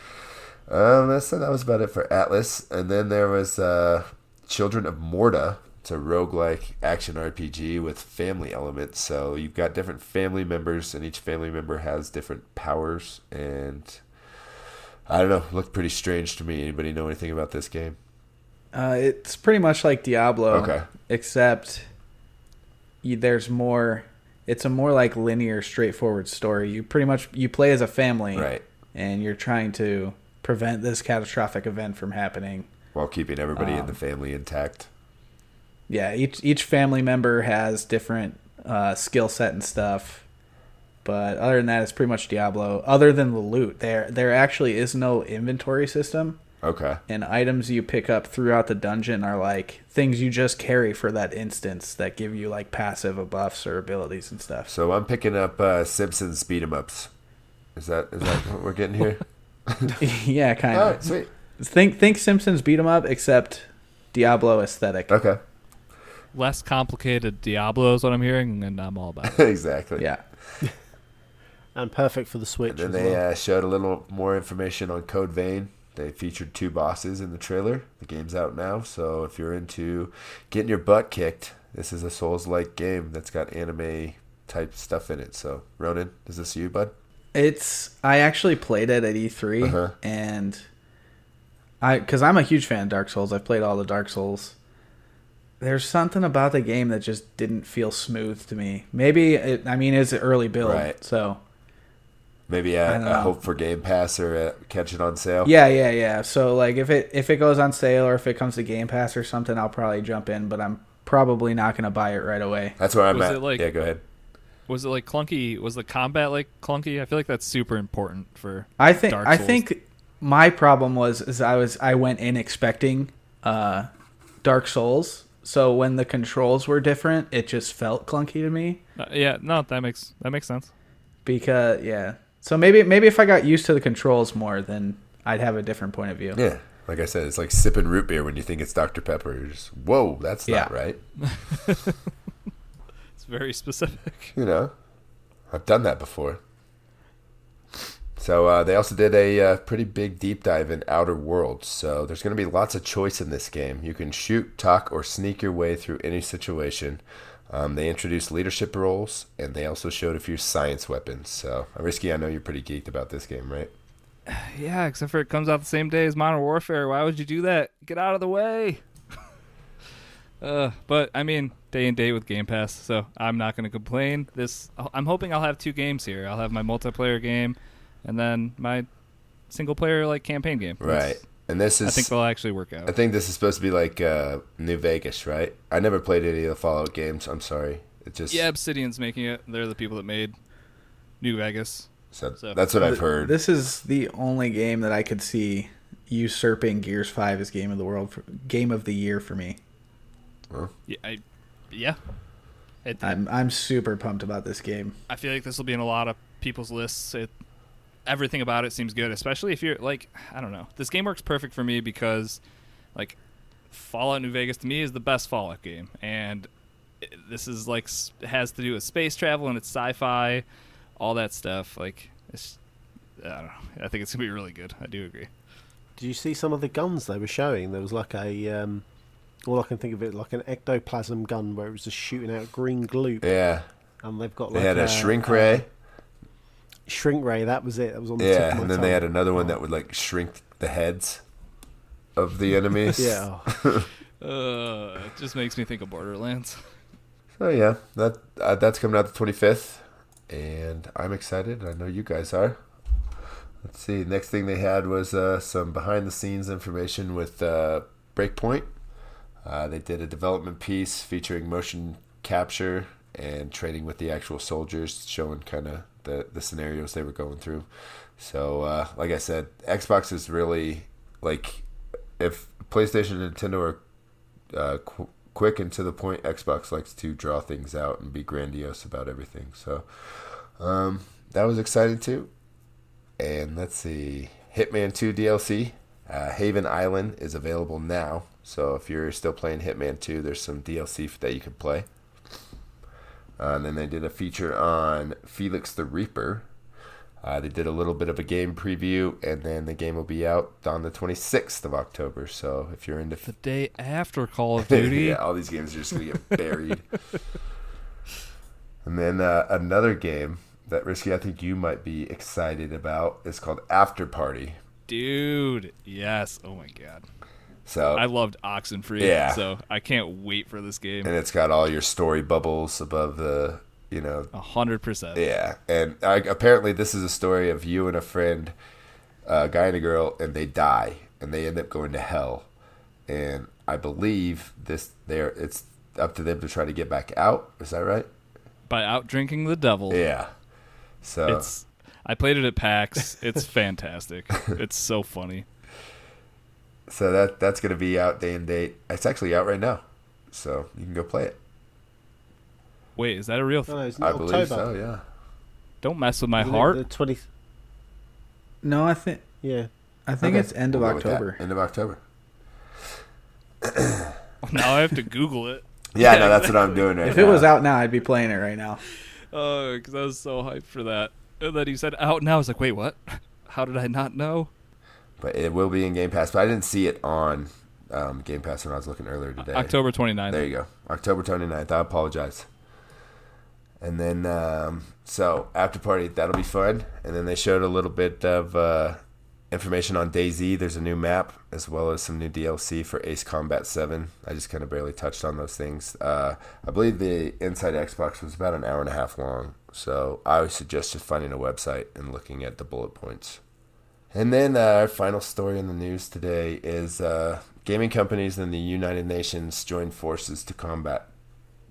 Um, that's, that was about it for Atlas. And then there was uh, Children of Morta. It's a roguelike action RPG with family elements. So you've got different family members, and each family member has different powers. And I don't know, looked pretty strange to me. Anybody know anything about this game? Uh, it's pretty much like Diablo, Okay. except you, there's more. It's a more like linear, straightforward story. You pretty much you play as a family, Right. and you're trying to prevent this catastrophic event from happening. While keeping everybody in Um, the family intact. Yeah, each each family member has different uh, skill set and stuff. But other than that, it's pretty much Diablo. Other than the loot, there there actually is no inventory system, Okay. and items you pick up throughout the dungeon are like things you just carry for that instance that give you like passive buffs or abilities and stuff. So I'm picking up uh, Simpsons beat 'em ups. Is that is that what we're getting here? yeah, kind of. right, sweet. Think think Simpsons beat 'em up, except Diablo aesthetic. Okay. Less complicated Diablo is what I'm hearing, and I'm all about it. exactly. Yeah. and perfect for the Switch. And then as they well. uh, showed a little more information on Code Vein. They featured two bosses in the trailer. The game's out now, so if you're into getting your butt kicked, this is a Souls-like game that's got anime type stuff in it. So, Ronan, is this you, bud? It's I actually played it at E3 Uh-huh. and I cuz I'm a huge fan of Dark Souls. I've played all the Dark Souls. There's something about the game that just didn't feel smooth to me. Maybe it, I mean it's an early build, Right. so Maybe I a, don't a hope for Game Pass or uh catch it on sale. yeah, yeah, yeah. So like if it if it goes on sale or if it comes to Game Pass or something, I'll probably jump in, but I'm probably not going to buy it right away. That's where I'm Was at. it like- yeah, go ahead. Was it like clunky? Was the combat like clunky? I feel like that's super important for. I think Dark I think my problem was is I was I went in expecting uh, Dark Souls, so when the controls were different, it just felt clunky to me. Uh, yeah, no, that makes that makes sense. Because yeah, so maybe maybe if I got used to the controls more, then I'd have a different point of view. Yeah. Like I said, it's like sipping root beer when you think it's Dr. Pepper. You're just, whoa, that's not right. It's very specific. You know, I've done that before. So uh, they also did a uh, pretty big deep dive in Outer Worlds. So there's going to be lots of choice in this game. You can shoot, talk, or sneak your way through any situation. Um, they introduced leadership roles, and they also showed a few science weapons. So, Risky, I know you're pretty geeked about this game, right? Yeah, except for it comes out the same day as Modern Warfare. Why would you do that? Get out of the way. uh, but I mean, day and date with Game Pass, so I'm not going to complain. This I'm hoping I'll have two games here. I'll have my multiplayer game, and then my single player like campaign game. That's- Right. And this is I think they'll actually work out. I think this is supposed to be like uh, New Vegas, right? I never played any of the Fallout games. I'm sorry. It just Yeah, Obsidian's making it. They're the people that made New Vegas. so so- that's what I've heard. This is the only game that I could see usurping Gears Five as game of the world, for, game of the year for me. Yeah, I, yeah. It, I'm I'm super pumped about this game. I feel like this will be in a lot of people's lists. It, everything about it seems good, especially if you're like, I don't know. This game works perfect for me because, like, Fallout New Vegas to me is the best Fallout game, and this is like has to do with space travel and it's sci-fi, all that stuff. Like, it's, I don't know. I think it's gonna be really good. I do agree. Did you see some of the guns they were showing? There was like a, um, all I can think of it like an ectoplasm gun where it was just shooting out green gloop, yeah, and they've got they like had a, a shrink a ray. Shrink ray. That was it. That was on the tip yeah, of my and then they had another one that would like shrink the heads of the enemies. Yeah, Uh, it just makes me think of Borderlands. So yeah, that uh, that's coming out the 25th, and I'm excited. I know you guys are. let's see. Next thing they had was uh, some behind the scenes information with uh, Breakpoint. Uh, they did a development piece featuring motion capture and training with the actual soldiers, showing kind of the, the scenarios they were going through. So, uh, like I said, Xbox is really like if PlayStation and Nintendo are uh, qu- quick and to the point, Xbox likes to draw things out and be grandiose about everything. So, um, that was exciting too. And let's see, Hitman 2 DLC, uh, Haven Island is available now. So if you're still playing Hitman 2, there's some DLC that you can play. Uh, and then they did a feature on Felix the Reaper. Uh, they did a little bit of a game preview, and then the game will be out on the 26th of October. So if you're into The day after Call of Duty. yeah, all these games are just gonna get buried. and then uh, another game that Risky, I think you might be excited about is called After Party. Dude, yes. Oh my god. So I loved Oxenfree, Yeah. so I can't wait for this game. and it's got all your story bubbles above the, you know, A hundred percent. yeah. And I, apparently, this is a story of you and a friend, a guy and a girl, and they die, and they end up going to hell. And I believe this there it's up to them to try to get back out. Is that right? By out drinking the devil. Yeah. So It's I played it at PAX. It's fantastic. it's so funny. So that that's gonna be out day and date. It's actually out right now, so you can go play it. Wait, is that a real thing? no, it's I not believe so. Yeah. Don't mess with my Isn't heart. The 20, No, I think yeah. I think Okay, it's end of we'll go with that. October. End of October. now I have to Google it. Yeah, Yeah, no, that's what I'm doing right If now. it was out now, I'd be playing it right now. Oh, because I was so hyped for that. And then he said out now. I was like, wait, what? How did I not know? But it will be in Game Pass. But I didn't see it on um, Game Pass when I was looking earlier today. October 29th. There you go. October 29th. I apologize. And then, um, so after party, that'll be fun. And then they showed a little bit of uh, information on DayZ. There's a new map as well as some new DLC for Ace Combat 7. I just kind of barely touched on those things. Uh, I believe the Inside Xbox was about an hour and a half long. So I would suggest just finding a website and looking at the bullet points. And then uh, our final story in the news today is uh, gaming companies in the United Nations join forces to combat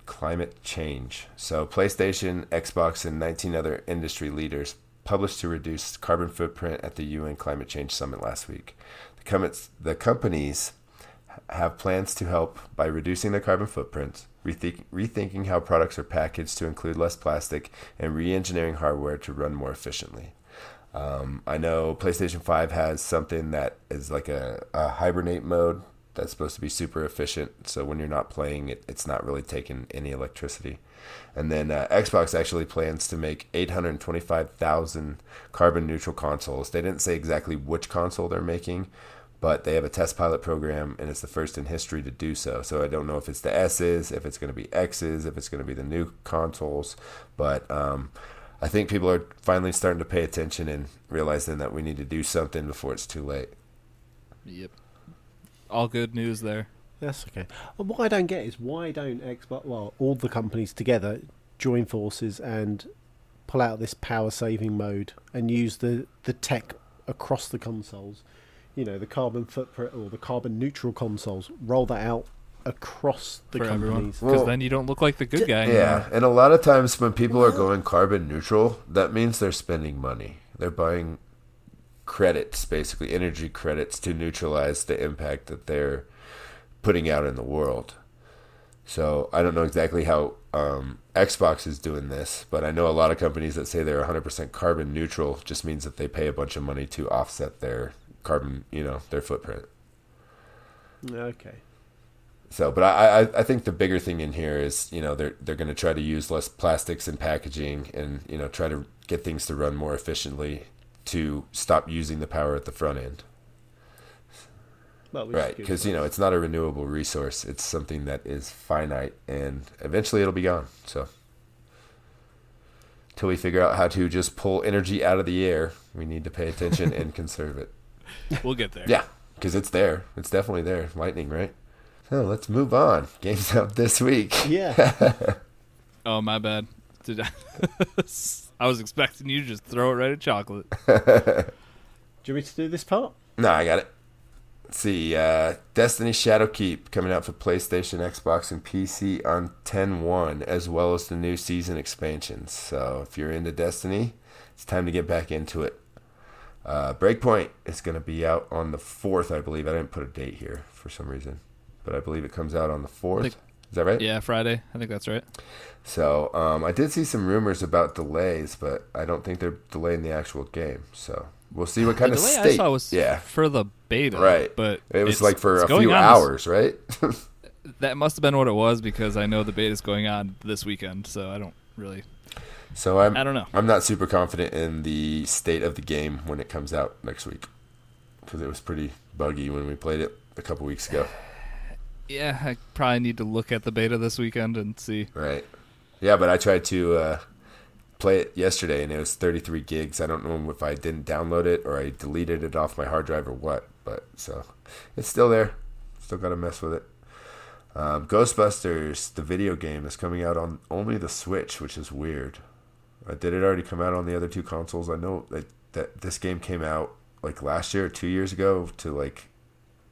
climate change. So, PlayStation, Xbox, and 19 other industry leaders published to reduce carbon footprint at the UN Climate Change Summit last week. The, com- the companies have plans to help by reducing their carbon footprint, rethink- rethinking how products are packaged to include less plastic, and re engineering hardware to run more efficiently. Um, I know PlayStation 5 has something that is like a, a hibernate mode that's supposed to be super efficient. So when you're not playing it, it's not really taking any electricity. And then uh, Xbox actually plans to make 825,000 carbon neutral consoles. They didn't say exactly which console they're making, but they have a test pilot program and it's the first in history to do so. So I don't know if it's the S's, if it's going to be X's, if it's going to be the new consoles, but um, I think people are finally starting to pay attention and realizing that we need to do something before it's too late. Yep. All good news there. That's okay. And what I don't get is why don't Xbox, well, all the companies together join forces and pull out this power saving mode and use the, the tech across the consoles. You know, the carbon footprint or the carbon neutral consoles, roll that out across the for companies. Because Well, then you don't look like the good guy. Yeah, anymore. and a lot of times when people are going carbon neutral, that means they're spending money. They're buying credits, basically energy credits, to neutralize the impact that they're putting out in the world. So I don't know exactly how um, Xbox is doing this, but I know a lot of companies that say they're 100% carbon neutral just means that they pay a bunch of money to offset their carbon, you know, their footprint. Okay. So, but I, I, I think the bigger thing in here is, you know, they're they're going to try to use less plastics and packaging, and you know, try to get things to run more efficiently to stop using the power at the front end, Well, is right? Because you know, it's not a renewable resource; it's something that is finite, and eventually it'll be gone. So, till we figure out how to just pull energy out of the air, we need to pay attention and conserve it. We'll get there. Yeah, because it's there; it's definitely there. Lightning, right? So let's move on. Games out this week. Yeah. Oh, my bad. Did I? I was expecting you to just throw it right at chocolate. Do you want me to do this part? No, I got it. Let's see. Uh, Destiny Shadowkeep coming out for PlayStation, Xbox, and PC on 10 1, as well as the new season expansions. So if you're into Destiny, it's time to get back into it. Uh, Breakpoint is going to be out on the 4th, I believe. I didn't put a date here for some reason, but I believe it comes out on the 4th. is that right? Yeah, Friday. I think that's right. So um, I did see some rumors about delays, but I don't think they're delaying the actual game. So we'll see what kind the of delay state. I saw was yeah, for the beta, right. But it was like for a few on this- hours, right? that must have been what it was because I know the beta is going on this weekend, so I don't really. so I'm I don't know. I'm not super confident in the state of the game when it comes out next week because it was pretty buggy when we played it a couple weeks ago. Yeah, I probably need to look at the beta this weekend and see. Right. Yeah, but I tried to uh, play it yesterday and it was 33 gigs. I don't know if I didn't download it or I deleted it off my hard drive or what, but so it's still there. Still got to mess with it. Um, Ghostbusters, the video game, is coming out on only the Switch, which is weird. Uh, did it already come out on the other two consoles? I know that, that this game came out like last year or two years ago to like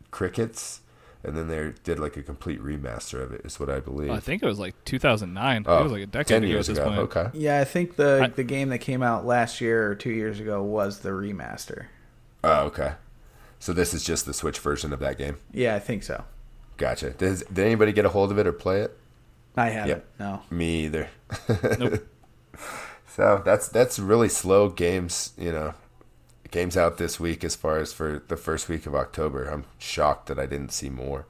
Crickets, and then they did like a complete remaster of it. Is what I believe. I think it was like 2009. Oh, it was like a decade 10 ago years at this ago. point. Okay. Yeah, I think the I- the game that came out last year or two years ago was the remaster. Oh, okay. So this is just the Switch version of that game. Yeah, I think so. Gotcha. Does, did anybody get a hold of it or play it? I haven't. Yep. No. Me either. Nope. So that's that's really slow games. You know, games out this week as far as for the first week of October. I'm shocked that I didn't see more.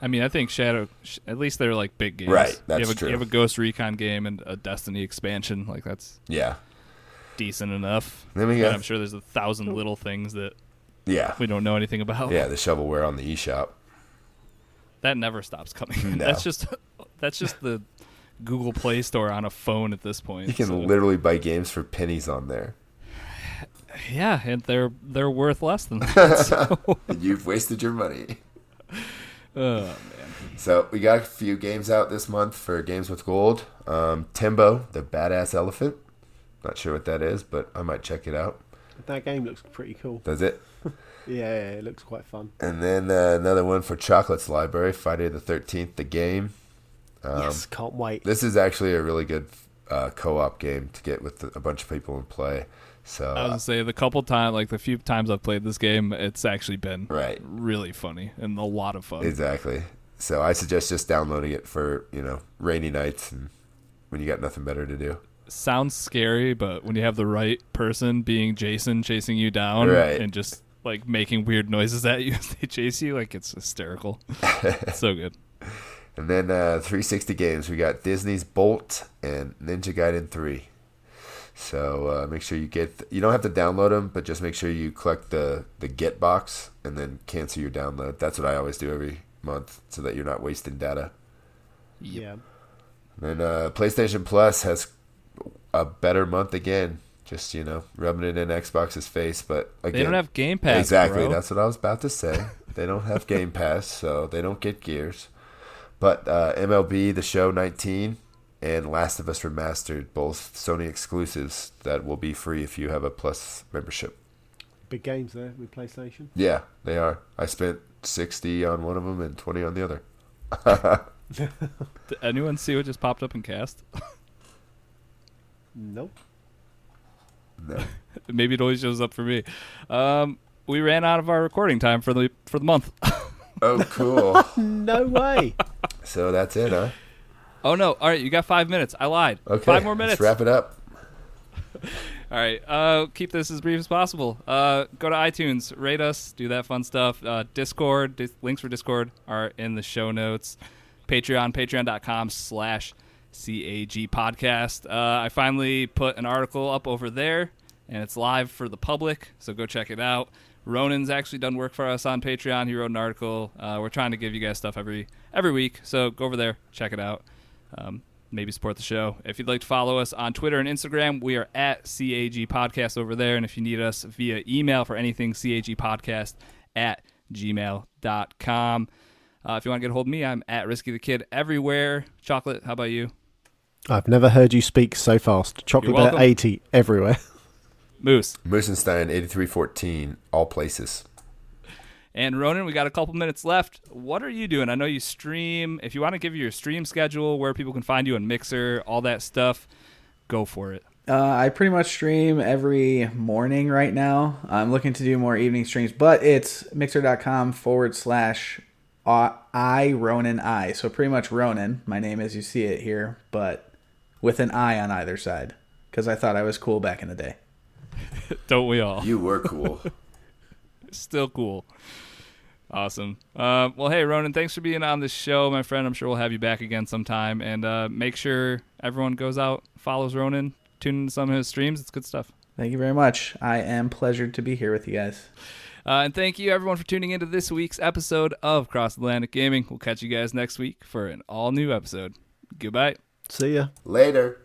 I mean, I think Shadow. At least they're like big games. Right, you that's have a, true. You have a Ghost Recon game and a Destiny expansion. Like that's Yeah. decent enough. Then we got I'm sure there's a thousand little things that yeah we don't know anything about. yeah the shovelware on the eShop. That never stops coming. No. That's just that's just the Google Play Store on a phone at this point. You can so- literally buy games for pennies on there. Yeah, and they're they're worth less than that. so, You've wasted your money. oh man. So we got a few games out this month for games with gold. Um, Tembo, the badass elephant. Not sure what that is, but I might check it out. That game looks pretty cool. Does it? Yeah, yeah, it looks quite fun. And then uh, another one for Chocolate's Library, Friday the Thirteenth, the game. Um, yes, can't wait. This is actually a really good uh, co-op game to get with a bunch of people and play. So I was gonna say the couple times, like the few times I've played this game, it's actually been Right. really funny and a lot of fun. exactly. So I suggest just downloading it for you know rainy nights and when you got nothing better to do. Sounds scary, but when you have the right person being Jason chasing you down Right. and just like making weird noises at you as they chase you, like it's hysterical. It's so good. And then uh, 360 games, we got Disney's Bolt and Ninja Gaiden 3. So uh, make sure you get. You don't have to download them, but just make sure you collect the the Get box and then cancel your download. That's what I always do every month, so that you're not wasting data. Yeah. And uh, PlayStation Plus has a better month again. Just you know, rubbing it in Xbox's face, but again, They don't have Game Pass. exactly. bro. That's what I was about to say. they don't have Game Pass, so they don't get Gears. But uh, MLB The Show 19 and Last of Us Remastered, both Sony exclusives that will be free if you have a Plus membership. Big games there with PlayStation. Yeah, they are. I spent 60 on one of them and 20 on the other. Did anyone see what just popped up in cast? Nope. No. Maybe it always shows up for me. Um, we ran out of our recording time for the for the month. Oh, cool. No way. so that's it, huh? Oh no! All right, you got five minutes. I lied. Okay. five more minutes. Let's wrap it up. All right. Uh, keep this as brief as possible. Uh, go to iTunes, rate us, do that fun stuff. Uh, Discord, dis- links for Discord are in the show notes. Patreon, patreon.com slash CAG podcast. Uh, I finally put an article up over there, and it's live for the public, so go check it out. Ronan's actually done work for us on Patreon. He wrote an article. Uh, we're trying to give you guys stuff every every week, so go over there, check it out. Um, maybe support the show. If you'd like to follow us on Twitter and Instagram, we are at CAG Podcast over there. And if you need us via email for anything, CAG Podcast at gmail.com. Uh, if you want to get a hold of me, I'm at Risky the Kid everywhere. Chocolate, how about you? I've never heard you speak so fast. Chocolate Bear 80 everywhere. Moose. Moosenstein, 8314, all places. And Ronan, we got a couple minutes left. What are you doing? I know you stream. If you want to give your stream schedule, where people can find you on Mixer, all that stuff, go for it. Uh, I pretty much stream every morning right now. I'm looking to do more evening streams, but it's mixer.com forward slash uh, I Ronan I. So pretty much Ronan, my name as you see it here, but with an I on either side because I thought I was cool back in the day. Don't we all? You were cool. Still cool. Awesome. Uh, well, hey, Ronan, thanks for being on the show, my friend. I'm sure we'll have you back again sometime. And uh, make sure everyone goes out, follows Ronan, tune into some of his streams. It's good stuff. Thank you very much. I am pleasured to be here with you guys. Uh, and thank you, everyone, for tuning into this week's episode of Cross Atlantic Gaming. We'll catch you guys next week for an all new episode. Goodbye. See ya. Later.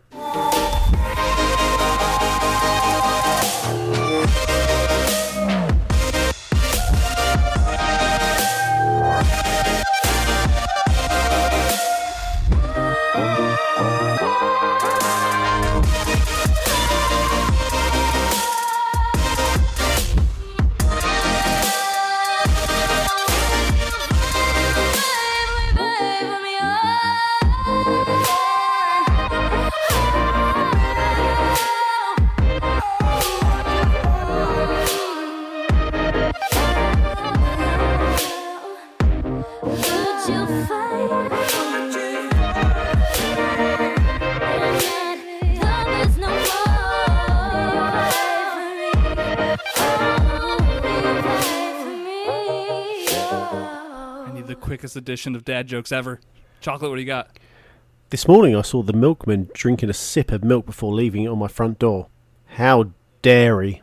The quickest edition of dad jokes ever. Chocolate, what do you got? This morning I saw the milkman drinking a sip of milk before leaving it on my front door. How dare he?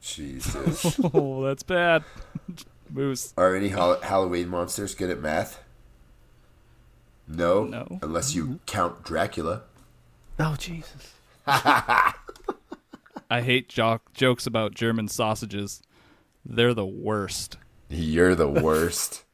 Jesus. oh, that's bad. Moose. Are any Hall- Halloween monsters good at math? No. No. Unless you mm-hmm. count Dracula. Oh, Jesus. I hate jo- jokes about German sausages. They're the worst. You're the worst.